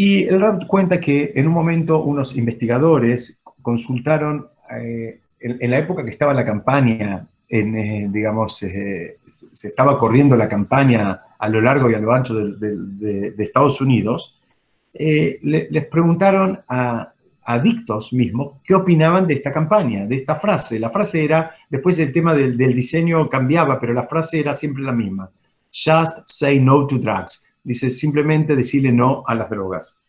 Y el RAP cuenta que en un momento unos investigadores consultaron eh, en, la época que estaba la campaña, en, eh, digamos, eh, se estaba corriendo la campaña a lo largo y a lo ancho de, Estados Unidos, les preguntaron a, adictos mismos qué opinaban de esta campaña, de esta frase. La frase era, después el tema del, diseño cambiaba, pero la frase era siempre la misma. Just say no to drugs. Dice simplemente decirle no a las drogas.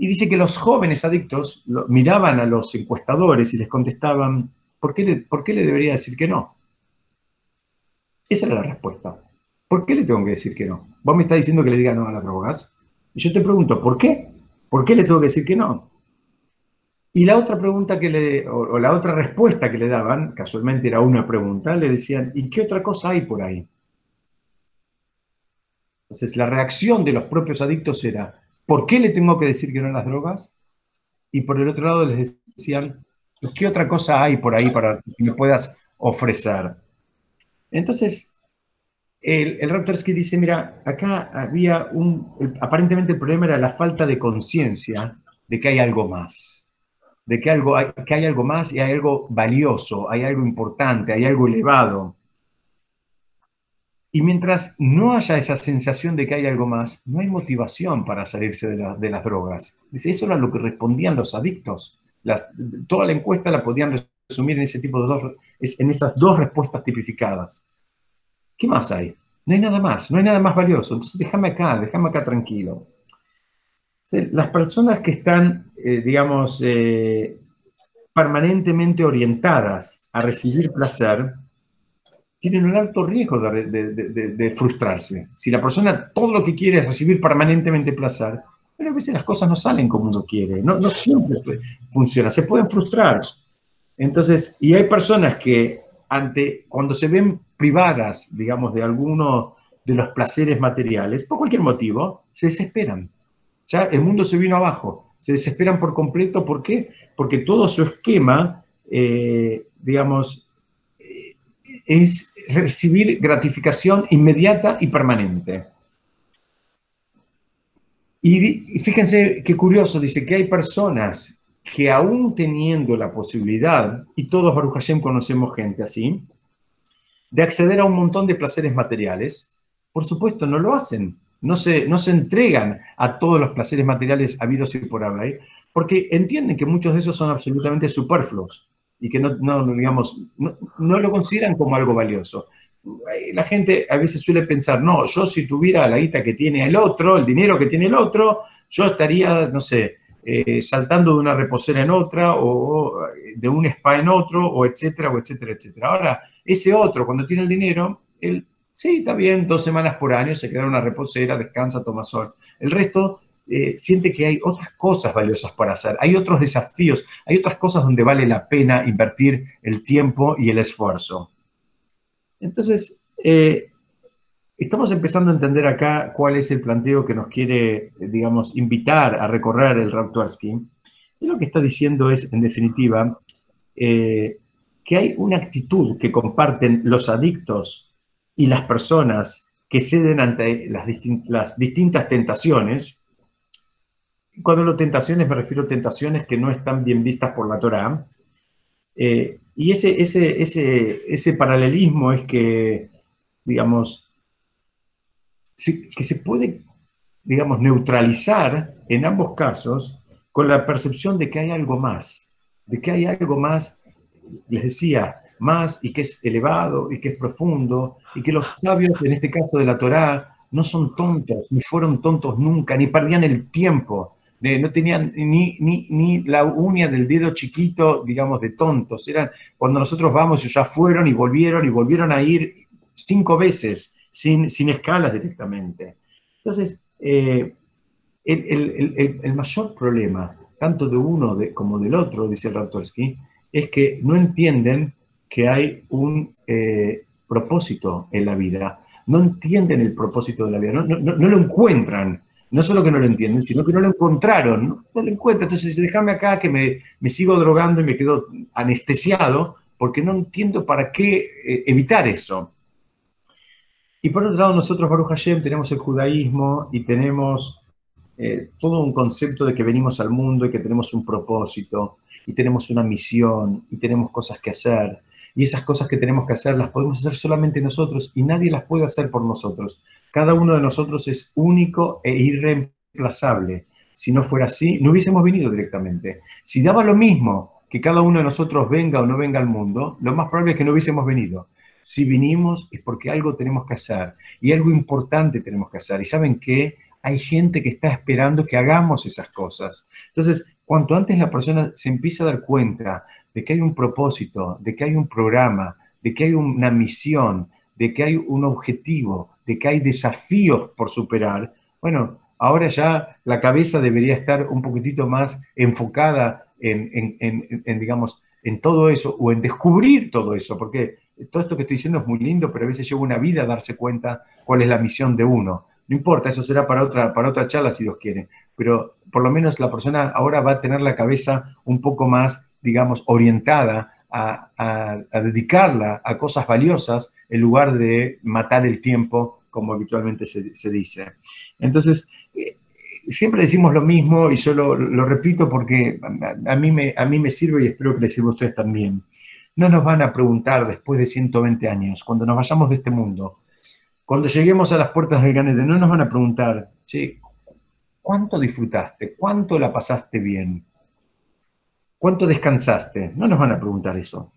Y dice que los jóvenes adictos miraban a los encuestadores y les contestaban, ¿por qué, le, ¿por qué le debería decir que no? Esa era la respuesta. ¿Por qué le tengo que decir que no? Vos me estás diciendo que le diga no a las drogas. Y yo te pregunto, ¿por qué? ¿Por qué le tengo que decir que no? Y la otra pregunta que le, o, la otra respuesta que le daban, casualmente era una pregunta, le decían, ¿y qué otra cosa hay por ahí? Entonces, la reacción de los propios adictos era, ¿por qué le tengo que decir que no a las drogas? Y por el otro lado les decían, ¿qué otra cosa hay por ahí para que me puedas ofrecer? Entonces, el, el dice, mira, acá había un, aparentemente el problema era la falta de conciencia de que hay algo más, de que, algo, que hay algo más y hay algo valioso, hay algo importante, hay algo elevado. Y mientras no haya esa sensación de que hay algo más, no hay motivación para salirse de, las drogas. Dice, eso era lo que respondían los adictos. toda la encuesta la podían resumir en ese tipo de dos, en esas dos respuestas tipificadas. ¿Qué más hay? No hay nada más, no hay nada más valioso. Entonces déjame acá, déjame acá tranquilo. Las personas que están, eh, digamos, eh, permanentemente orientadas a recibir placer, tienen un alto riesgo de, frustrarse. Si la persona todo lo que quiere es recibir permanentemente placer, pero a veces las cosas no salen como uno quiere, no, no siempre funciona, se pueden frustrar. Entonces, y hay personas que ante, cuando se ven privadas, digamos, de alguno de los placeres materiales, por cualquier motivo, se desesperan. Ya el mundo se vino abajo, se desesperan por completo. ¿Por qué? Porque todo su esquema, eh, digamos, es recibir gratificación inmediata y permanente. Y, fíjense qué curioso, dice que hay personas que aún teniendo la posibilidad, y todos Baruch Hashem conocemos gente así, de acceder a un montón de placeres materiales, por supuesto no lo hacen, no se, no se entregan a todos los placeres materiales habidos y por haber, porque entienden que muchos de esos son absolutamente superfluos y que no, no digamos, no, no lo consideran como algo valioso. La gente a veces suele pensar, no, yo si tuviera la guita que tiene el otro, el dinero que tiene el otro, yo estaría, no sé, eh, saltando de una reposera en otra o de un spa en otro, o etcétera, o etcétera, etcétera. Ahora, ese otro, cuando tiene el dinero, él, sí, está bien, dos semanas por año se queda en una reposera, descansa, toma sol. El resto eh, siente que hay otras cosas valiosas para hacer, hay otros desafíos, hay otras cosas donde vale la pena invertir el tiempo y el esfuerzo. Entonces, eh, Estamos empezando a entender acá cuál es el planteo que nos quiere, digamos, invitar a recorrer el Raptuarsky. Y lo que está diciendo es, en definitiva, eh, que hay una actitud que comparten los adictos y las personas que ceden ante las, distintas tentaciones. Cuando hablo tentaciones me refiero a tentaciones que no están bien vistas por la Torah. Eh, y ese, ese, ese, ese paralelismo es que, digamos, que se puede, digamos, neutralizar en ambos casos con la percepción de que hay algo más, de que hay algo más, les decía, más y que es elevado y que es profundo y que los sabios, en este caso de la Torá, no son tontos, ni fueron tontos nunca, ni perdían el tiempo, no tenían ni, ni, ni, la uña del dedo chiquito, digamos, de tontos. Eran cuando nosotros vamos y ya fueron y volvieron y volvieron a ir cinco veces sin, escalas directamente. Entonces, eh, el, mayor problema, tanto de uno como del otro, dice Raptorsky, es que no entienden que hay un eh, propósito en la vida, no entienden el propósito de la vida, no, lo encuentran. No solo que no lo entienden, sino que no lo encontraron, no, lo encuentran. Entonces, déjame acá que me, me, sigo drogando y me quedo anestesiado porque no entiendo para qué eh, evitar eso. Y por otro lado, nosotros, Baruch Hashem, tenemos el judaísmo y tenemos eh, todo un concepto de que venimos al mundo y que tenemos un propósito y tenemos una misión y tenemos cosas que hacer. Y esas cosas que tenemos que hacer las podemos hacer solamente nosotros y nadie las puede hacer por nosotros. Cada uno de nosotros es único e irreemplazable. si no fuera así, no hubiésemos venido directamente. Si daba lo mismo que cada uno de nosotros venga o no venga al mundo, lo más probable es que no hubiésemos venido. Si vinimos es porque algo tenemos que hacer y algo importante tenemos que hacer. Y saben que hay gente que está esperando que hagamos esas cosas. Entonces, cuanto antes la persona se empieza a dar cuenta de que hay un propósito, de que hay un programa, de que hay una misión, de que hay un objetivo, de que hay desafíos por superar, bueno, ahora ya la cabeza debería estar un poquitito más enfocada en, digamos, en todo eso o en descubrir todo eso, porque todo esto que estoy diciendo es muy lindo, pero a veces lleva una vida a darse cuenta cuál es la misión de uno. No importa, eso será para otra, para otra charla si Dios quiere, pero por lo menos la persona ahora va a tener la cabeza un poco más, digamos, orientada a, dedicarla a cosas valiosas en lugar de matar el tiempo, como habitualmente se, dice. Entonces, siempre decimos lo mismo y yo lo, repito porque a, mí me, a mí me sirve y espero que les sirva a ustedes también. No nos van a preguntar después de 120 años, cuando nos vayamos de este mundo, cuando lleguemos a las puertas del Ganete, no nos van a preguntar, che, ¿cuánto disfrutaste? ¿Cuánto la pasaste bien? ¿Cuánto descansaste? No nos van a preguntar eso.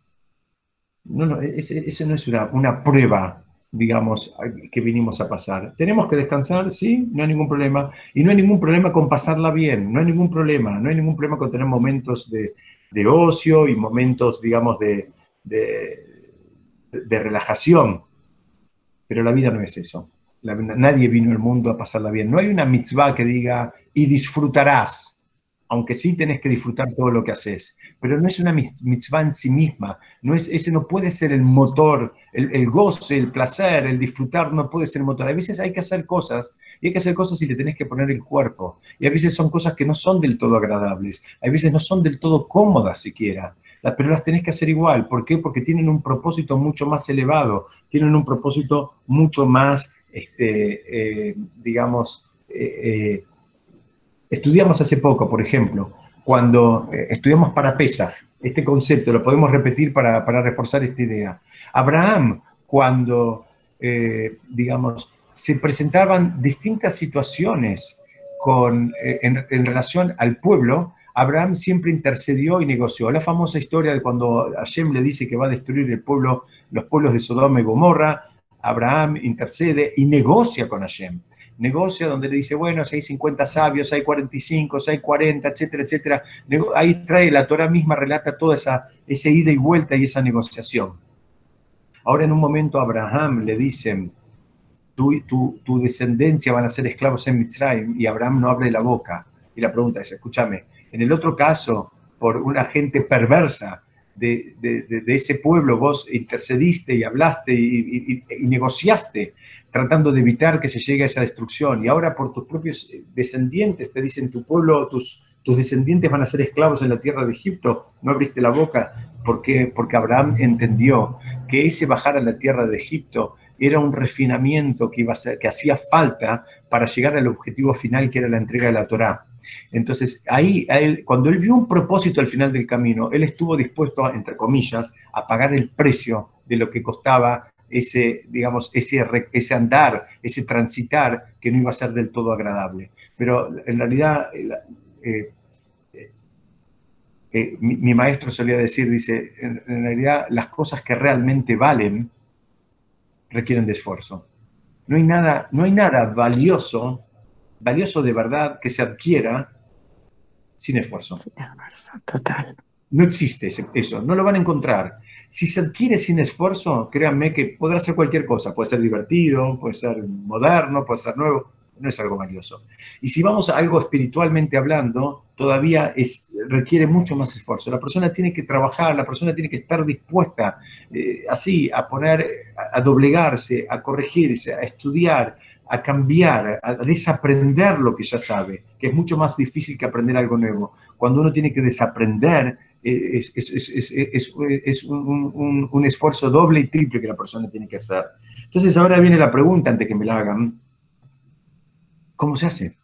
No, no, eso no es una, una prueba digamos, que vinimos a pasar. ¿Tenemos que descansar? Sí, no hay ningún problema. Y no hay ningún problema con pasarla bien, no hay ningún problema. No hay ningún problema con tener momentos de, ocio y momentos, digamos, de, de, relajación. Pero la vida no es eso. nadie vino al mundo a pasarla bien. No hay una mitzvah que diga, y disfrutarás aunque sí tenés que disfrutar todo lo que haces, pero no es una mitzvah en sí misma, no es, ese no puede ser el motor, el, goce, el placer, el disfrutar no puede ser el motor. A veces hay que hacer cosas, y hay que hacer cosas y le tenés que poner el cuerpo, y a veces son cosas que no son del todo agradables, a veces no son del todo cómodas siquiera, pero las tenés que hacer igual. ¿Por qué? Porque tienen un propósito mucho más elevado, tienen un propósito mucho más, este, eh, digamos, eh, eh, Estudiamos hace poco, por ejemplo, cuando eh, estudiamos para Pesach, este concepto, lo podemos repetir para, reforzar esta idea. Abraham, cuando, eh, digamos, se presentaban distintas situaciones con, eh, en, relación al pueblo, Abraham siempre intercedió y negoció. La famosa historia de cuando Hashem le dice que va a destruir el pueblo, los pueblos de Sodoma y Gomorra, Abraham intercede y negocia con Hashem negocio donde le dice, bueno, si hay 50 sabios, hay 45, si hay 40, etcétera, etcétera. Ahí trae, la Torah misma relata toda esa, esa ida y vuelta y esa negociación. Ahora en un momento Abraham le dicen, tu, tu, tu descendencia van a ser esclavos en Mitzrayim, y Abraham no abre la boca. Y la pregunta es, escúchame, en el otro caso, por una gente perversa, de, ese pueblo, vos intercediste y hablaste y, negociaste tratando de evitar que se llegue a esa destrucción. Y ahora por tus propios eh, descendientes te dicen, tu pueblo, tus, tus descendientes van a ser esclavos en la tierra de Egipto. No abriste la boca. ¿Por Porque Abraham entendió que ese bajar a la tierra de Egipto era un refinamiento que, iba a ser, que hacía falta para llegar al objetivo final que era la entrega de la Torá. Entonces, ahí, cuando él vio un propósito al final del camino, él estuvo dispuesto, entre comillas, a pagar el precio de lo que costaba ese, digamos, ese, ese andar, ese transitar que no iba a ser del todo agradable. Pero en realidad, eh, eh, eh, mi, maestro solía decir, dice, en, realidad las cosas que realmente valen requieren de esfuerzo. No hay nada, no hay nada valioso, valioso de verdad que se adquiera sin esfuerzo. Total. No existe eso, no lo van a encontrar. Si se adquiere sin esfuerzo, créanme que podrá ser cualquier cosa. Puede ser divertido, puede ser moderno, puede ser nuevo, no es algo valioso. Y si vamos a algo espiritualmente hablando, todavía es, requiere mucho más esfuerzo. La persona tiene que trabajar, la persona tiene que estar dispuesta eh, así a poner, a doblegarse, a corregirse, a estudiar, a cambiar, a desaprender lo que ya sabe, que es mucho más difícil que aprender algo nuevo. Cuando uno tiene que desaprender, eh, es, un, esfuerzo doble y triple que la persona tiene que hacer. Entonces ahora viene la pregunta antes que me la hagan. ¿Cómo se hace?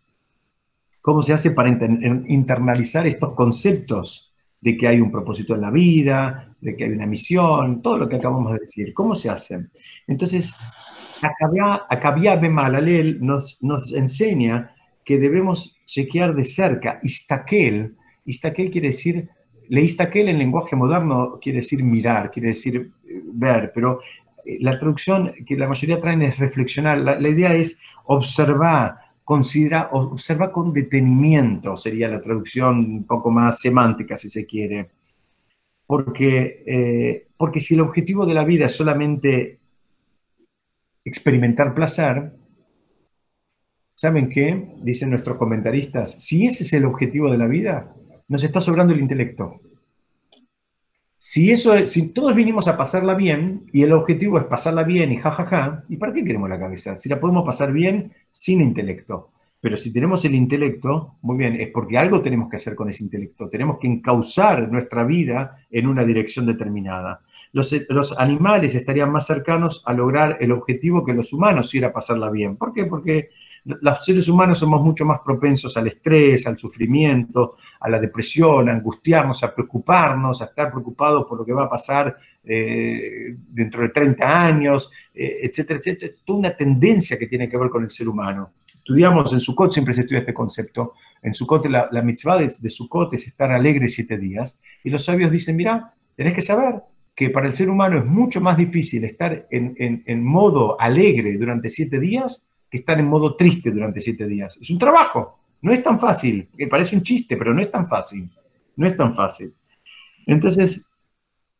¿Cómo se hace para internalizar estos conceptos de que hay un propósito en la vida, de que hay una misión, todo lo que acabamos de decir? ¿Cómo se hace? Entonces, Acabia Bemal nos, nos enseña que debemos chequear de cerca. Istakel, istakel quiere decir, leistakel en lenguaje moderno quiere decir mirar, quiere decir eh, ver, pero eh, la traducción que la mayoría traen es reflexionar. La, idea es observar, considerar, observar con detenimiento, sería la traducción un poco más semántica, si se quiere. Porque, eh, porque si el objetivo de la vida es solamente experimentar placer, ¿saben qué? Dicen nuestros comentaristas, si ese es el objetivo de la vida, nos está sobrando el intelecto. Si, eso si todos vinimos a pasarla bien y el objetivo es pasarla bien y jajaja, ja, ja, ¿y para qué queremos la cabeza? Si la podemos pasar bien sin intelecto. Pero si tenemos el intelecto, muy bien, es porque algo tenemos que hacer con ese intelecto. Tenemos que encauzar nuestra vida en una dirección determinada. Los, animales estarían más cercanos a lograr el objetivo que los humanos, si era pasarla bien. ¿Por qué? Porque los seres humanos somos mucho más propensos al estrés, al sufrimiento, a la depresión, a angustiarnos, a preocuparnos, a estar preocupados por lo que va a pasar eh, dentro de 30 años, eh, etcétera, etcétera. Es toda una tendencia que tiene que ver con el ser humano estudiamos en Sukkot, siempre se estudia este concepto. En Sukkot, la, la mitzvah de, de Sukkot es estar alegre siete días. Y los sabios dicen, mira, tenés que saber que para el ser humano es mucho más difícil estar en, en, en, modo alegre durante siete días que estar en modo triste durante siete días. Es un trabajo, no es tan fácil. Parece un chiste, pero no es tan fácil. No es tan fácil. Entonces,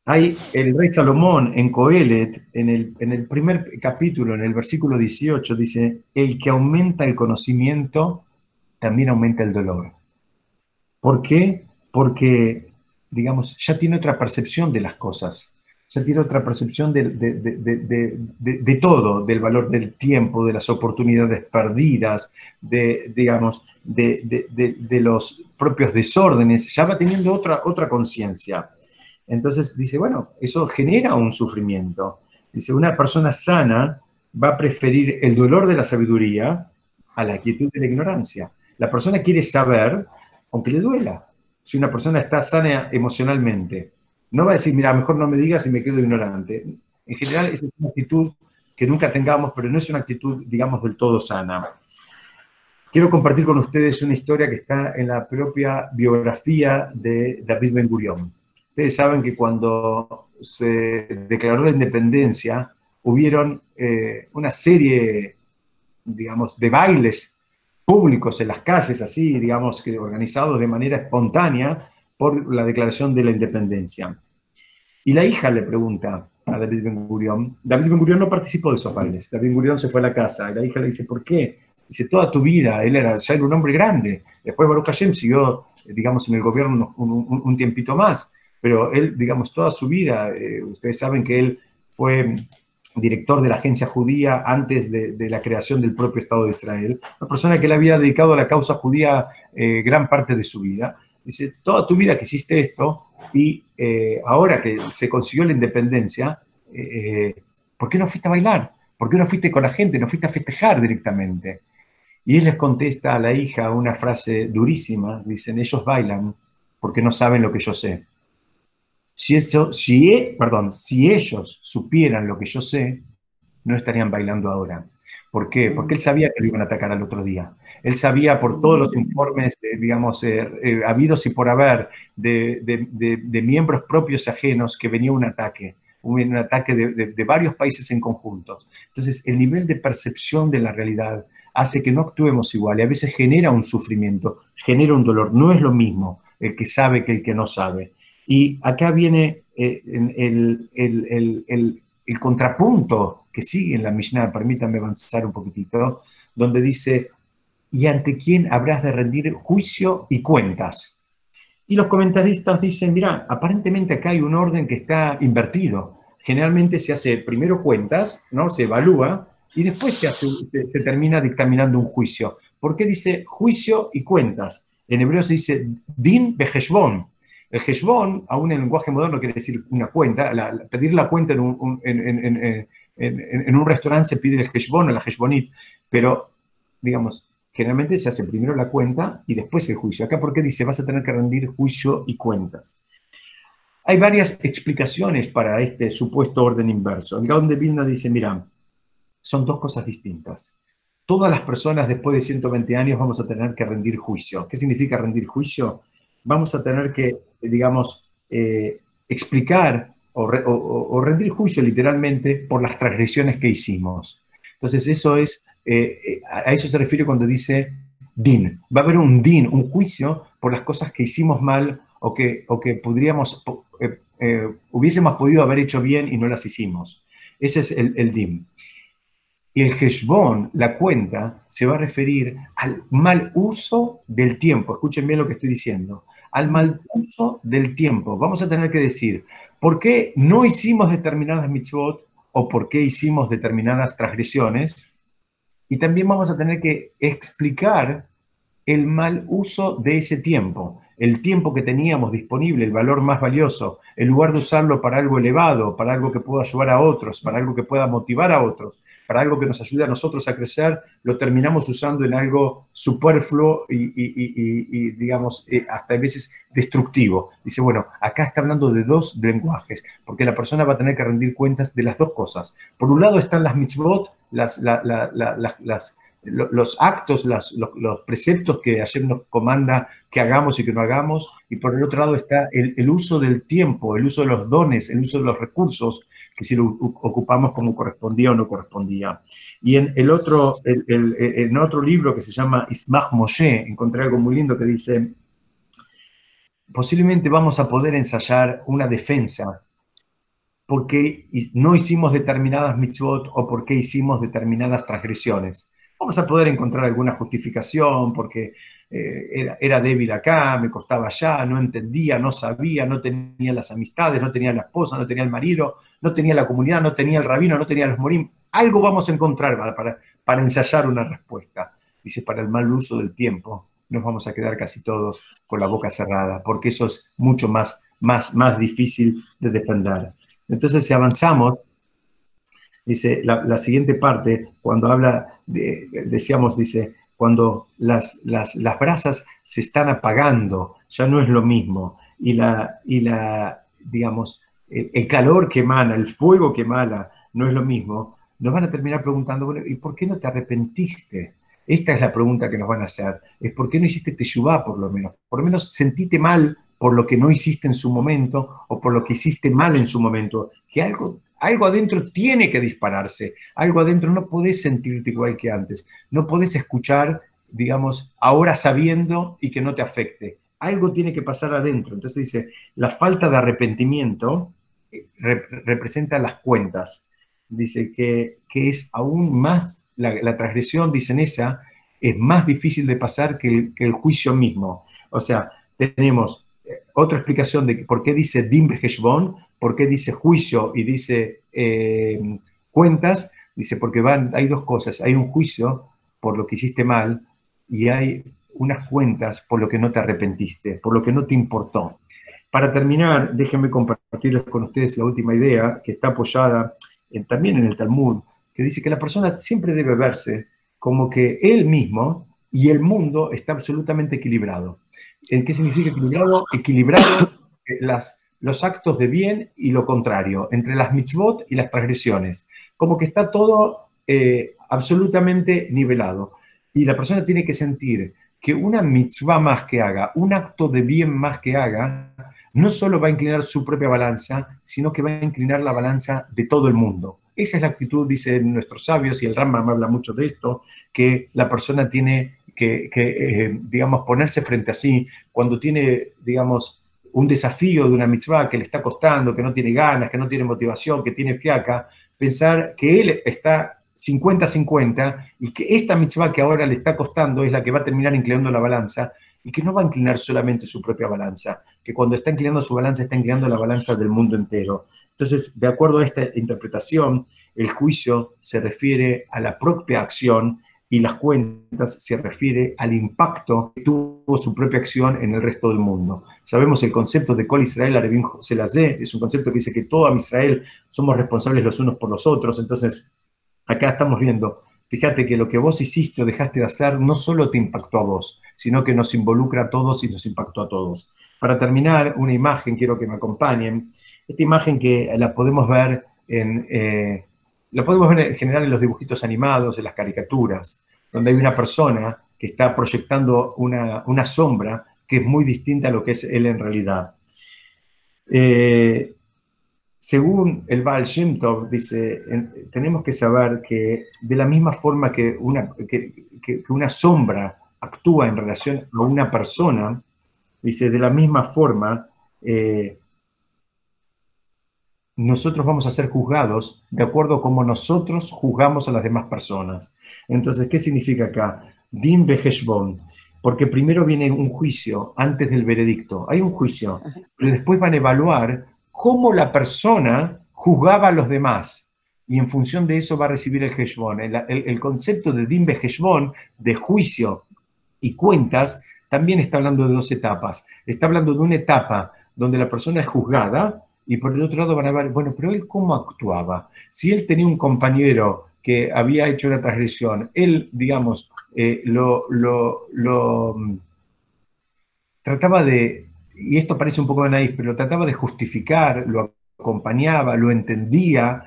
hay el rey Salomón en Coelet, en el, en el primer capítulo, en el versículo 18, dice, el que aumenta el conocimiento, también aumenta el dolor. ¿Por qué? Porque, digamos, ya tiene otra percepción de las cosas, ya tiene otra percepción de, de, de todo, del valor del tiempo, de las oportunidades perdidas, de, digamos, de, los propios desórdenes, ya va teniendo otra, otra conciencia. Entonces dice, bueno, eso genera un sufrimiento. Dice, una persona sana va a preferir el dolor de la sabiduría a la quietud de la ignorancia. La persona quiere saber, aunque le duela. Si una persona está sana emocionalmente, no va a decir, mira, mejor no me digas y me quedo ignorante. En general, es una actitud que nunca tengamos, pero no es una actitud, digamos, del todo sana. Quiero compartir con ustedes una historia que está en la propia biografía de David Ben Gurion. Ustedes saben que cuando se declaró la independencia, hubieron eh, una serie, digamos, de bailes públicos en las calles, así, digamos, que organizados de manera espontánea por la declaración de la independencia. Y la hija le pregunta a David Ben Gurion, David Ben Gurion no participó de esos bailes, David Ben Gurion se fue a la casa, y la hija le dice, ¿por qué? Dice, toda tu vida, él era ya era un hombre grande, después Baruch Hashem siguió, digamos, en el gobierno un, un tiempito más, pero él, digamos, toda su vida, eh, ustedes saben que él fue director de la agencia judía antes de, la creación del propio Estado de Israel, una persona que le había dedicado a la causa judía eh, gran parte de su vida. Dice, toda tu vida que hiciste esto y eh, ahora que se consiguió la independencia, ¿por qué no fuiste a bailar? ¿Por qué no fuiste con la gente? ¿No fuiste a festejar directamente? Y él les contesta a la hija una frase durísima, dicen, ellos bailan porque no saben lo que yo sé. Si, eso, si, e, perdón, si ellos supieran lo que yo sé, no estarían bailando ahora. ¿Por qué? Porque él sabía que lo iban a atacar al otro día. Él sabía por todos los informes, digamos, eh, eh, habidos y por haber, de, de, miembros propios ajenos que venía un ataque, un, ataque de, varios países en conjunto. Entonces, el nivel de percepción de la realidad hace que no actuemos igual y a veces genera un sufrimiento, genera un dolor. No es lo mismo el que sabe que el que no sabe. Y acá viene eh, el, contrapunto que sigue en la Mishnah, permítanme avanzar un poquitito, donde dice, ¿y ante quién habrás de rendir juicio y cuentas? Y los comentaristas dicen, mira, aparentemente acá hay un orden que está invertido. Generalmente se hace primero cuentas, ¿no? Se evalúa y después se, se termina dictaminando un juicio. ¿Por qué dice juicio y cuentas? En hebreo se dice din beheshbon, el heshbon, aún en el lenguaje moderno, quiere decir una cuenta. pedir la cuenta en un, en, un, restaurante se pide el heshbon o la heshbonit, pero, digamos, generalmente se hace primero la cuenta y después el juicio. Acá, ¿por qué dice vas a tener que rendir juicio y cuentas? Hay varias explicaciones para este supuesto orden inverso. El Gaon de Vilna dice, mira, son dos cosas distintas. todas las personas después de 120 años vamos a tener que rendir juicio. ¿Qué significa rendir juicio? Vamos a tener que, digamos, eh, explicar o, rendir juicio literalmente por las transgresiones que hicimos. Entonces, eso es, eh, eh, a eso se refiere cuando dice din. Va a haber un din, un juicio por las cosas que hicimos mal o que, o que podríamos, hubiésemos podido haber hecho bien y no las hicimos. Ese es el, el din. Y el Heshbon, la cuenta, se va a referir al mal uso del tiempo. Escuchen bien lo que estoy diciendo. Al mal uso del tiempo. Vamos a tener que decir, ¿por qué no hicimos determinadas mitzvot o por qué hicimos determinadas transgresiones? Y también vamos a tener que explicar el mal uso de ese tiempo. El tiempo que teníamos disponible, el valor más valioso, en lugar de usarlo para algo elevado, para algo que pueda ayudar a otros, para algo que pueda motivar a otros, para algo que nos ayude a nosotros a crecer, lo terminamos usando en algo superfluo y, digamos, eh, hasta a veces destructivo. Dice, bueno, acá está hablando de dos lenguajes, porque la persona va a tener que rendir cuentas de las dos cosas. Por un lado están las mitzvot, las los actos, los, preceptos que ayer nos comanda que hagamos y que no hagamos, y por el otro lado está el, uso del tiempo, el uso de los dones, el uso de los recursos, que si lo ocupamos como correspondía o no correspondía. Y en el otro, en otro libro que se llama Ismach Moshe, encontré algo muy lindo que dice, posiblemente vamos a poder ensayar una defensa porque no hicimos determinadas mitzvot o porque hicimos determinadas transgresiones vamos a poder encontrar alguna justificación porque eh, era, débil acá, me costaba allá, no entendía, no sabía, no tenía las amistades, no tenía la esposa, no tenía el marido, no tenía la comunidad, no tenía el rabino, no tenía los morim. Algo vamos a encontrar para, para, ensayar una respuesta. Dice, para el mal uso del tiempo nos vamos a quedar casi todos con la boca cerrada, porque eso es mucho más, más, más difícil de defender. Entonces, si avanzamos, dice la, siguiente parte, cuando habla, de, decíamos, dice, cuando las, las, brasas se están apagando, ya no es lo mismo, y la, y la digamos, el, calor que emana, el fuego que emana, no es lo mismo, nos van a terminar preguntando, bueno, ¿y por qué no te arrepentiste? Esta es la pregunta que nos van a hacer, es ¿por qué no hiciste teshuvah por lo menos? Por lo menos sentite mal por lo que no hiciste en su momento o por lo que hiciste mal en su momento, que algo algo adentro tiene que dispararse, algo adentro no podés sentirte igual que antes, no podés escuchar, digamos, ahora sabiendo y que no te afecte. Algo tiene que pasar adentro. Entonces dice, la falta de arrepentimiento eh, representa las cuentas. Dice que, es aún más, la, transgresión, dicen esa, es más difícil de pasar que el, juicio mismo. O sea, tenemos eh, otra explicación de por qué dice Dim Heshbon, ¿Por qué dice juicio y dice eh, cuentas? Dice, porque van, hay dos cosas. Hay un juicio por lo que hiciste mal y hay unas cuentas por lo que no te arrepentiste, por lo que no te importó. Para terminar, déjenme compartirles con ustedes la última idea que está apoyada también en el Talmud, que dice que la persona siempre debe verse como que él mismo y el mundo está absolutamente equilibrado. ¿En qué significa equilibrado? Equilibrado las los actos de bien y lo contrario, entre las mitzvot y las transgresiones. Como que está todo eh, absolutamente nivelado. Y la persona tiene que sentir que una mitzvah más que haga, un acto de bien más que haga, no solo va a inclinar su propia balanza, sino que va a inclinar la balanza de todo el mundo. Esa es la actitud, dicen nuestros sabios, y el Rambam habla mucho de esto, que la persona tiene que, eh, digamos, ponerse frente a sí cuando tiene, digamos, un desafío de una mitzvah que le está costando, que no tiene ganas, que no tiene motivación, que tiene fiaca, pensar que él está 50-50 y que esta mitzvah que ahora le está costando es la que va a terminar inclinando la balanza y que no va a inclinar solamente su propia balanza, que cuando está inclinando su balanza está inclinando la balanza del mundo entero. Entonces, de acuerdo a esta interpretación, el juicio se refiere a la propia acción y las cuentas se refiere al impacto que tuvo su propia acción en el resto del mundo. Sabemos el concepto de Kol Israel Arevim Selazé, es un concepto que dice que todo Israel somos responsables los unos por los otros, entonces acá estamos viendo, fíjate que lo que vos hiciste o dejaste de hacer no solo te impactó a vos, sino que nos involucra a todos y nos impactó a todos. Para terminar, una imagen, quiero que me acompañen, esta imagen que la podemos ver en... Eh, lo podemos ver en general en los dibujitos animados, en las caricaturas. donde hay una persona que está proyectando una, una sombra que es muy distinta a lo que es él en realidad. Eh, según el Baal Shem Tov, dice, tenemos que saber que de la misma forma que una, que, una sombra actúa en relación a una persona, dice, de la misma forma, eh, nosotros vamos a ser juzgados de acuerdo a cómo nosotros juzgamos a las demás personas. Entonces, ¿qué significa acá? Din Beheshbon. Porque primero viene un juicio antes del veredicto. Hay un juicio, pero después van a evaluar cómo la persona juzgaba a los demás. Y en función de eso va a recibir el Heshbon. El, concepto de Din Beheshbon, de juicio y cuentas, también está hablando de dos etapas. Está hablando de una etapa donde la persona es juzgada, y por el otro lado van a ver, bueno, pero él cómo actuaba. Si él tenía un compañero que había hecho una transgresión, él, digamos, eh, lo, lo, mm, trataba de, y esto parece un poco de naif, pero lo trataba de justificar, lo acompañaba, lo entendía,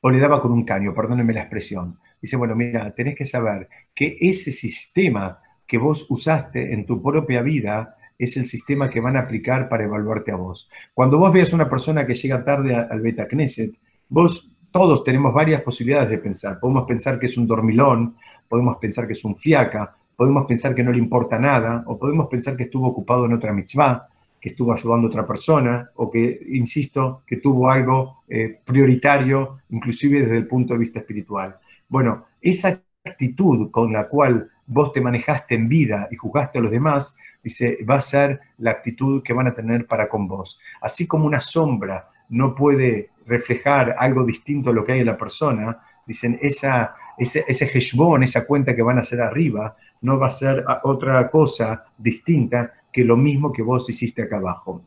o le daba con un caño, perdónenme la expresión. Dice, bueno, mira, tenés que saber que ese sistema que vos usaste en tu propia vida es el sistema que van a aplicar para evaluarte a vos. Cuando vos veas una persona que llega tarde al Beta Knesset, vos todos tenemos varias posibilidades de pensar. Podemos pensar que es un dormilón, podemos pensar que es un fiaca, podemos pensar que no le importa nada, o podemos pensar que estuvo ocupado en otra mitzvah, que estuvo ayudando a otra persona, o que, insisto, que tuvo algo eh, prioritario, inclusive desde el punto de vista espiritual. Bueno, esa actitud con la cual vos te manejaste en vida y juzgaste a los demás, dice, va a ser la actitud que van a tener para con vos. Así como una sombra no puede reflejar algo distinto a lo que hay en la persona, dicen, esa, ese, ese esa cuenta que van a hacer arriba, no va a ser otra cosa distinta que lo mismo que vos hiciste acá abajo.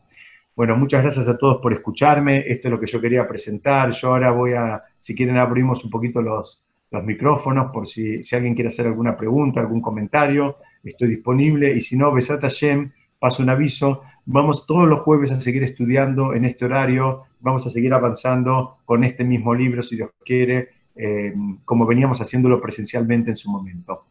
Bueno, muchas gracias a todos por escucharme. Esto es lo que yo quería presentar. Yo ahora voy a, si quieren, abrimos un poquito los, los micrófonos por si, si alguien quiere hacer alguna pregunta, algún comentario estoy disponible. Y si no, Besat Hashem, paso un aviso. Vamos todos los jueves a seguir estudiando en este horario. Vamos a seguir avanzando con este mismo libro, si Dios quiere, eh, como veníamos haciéndolo presencialmente en su momento.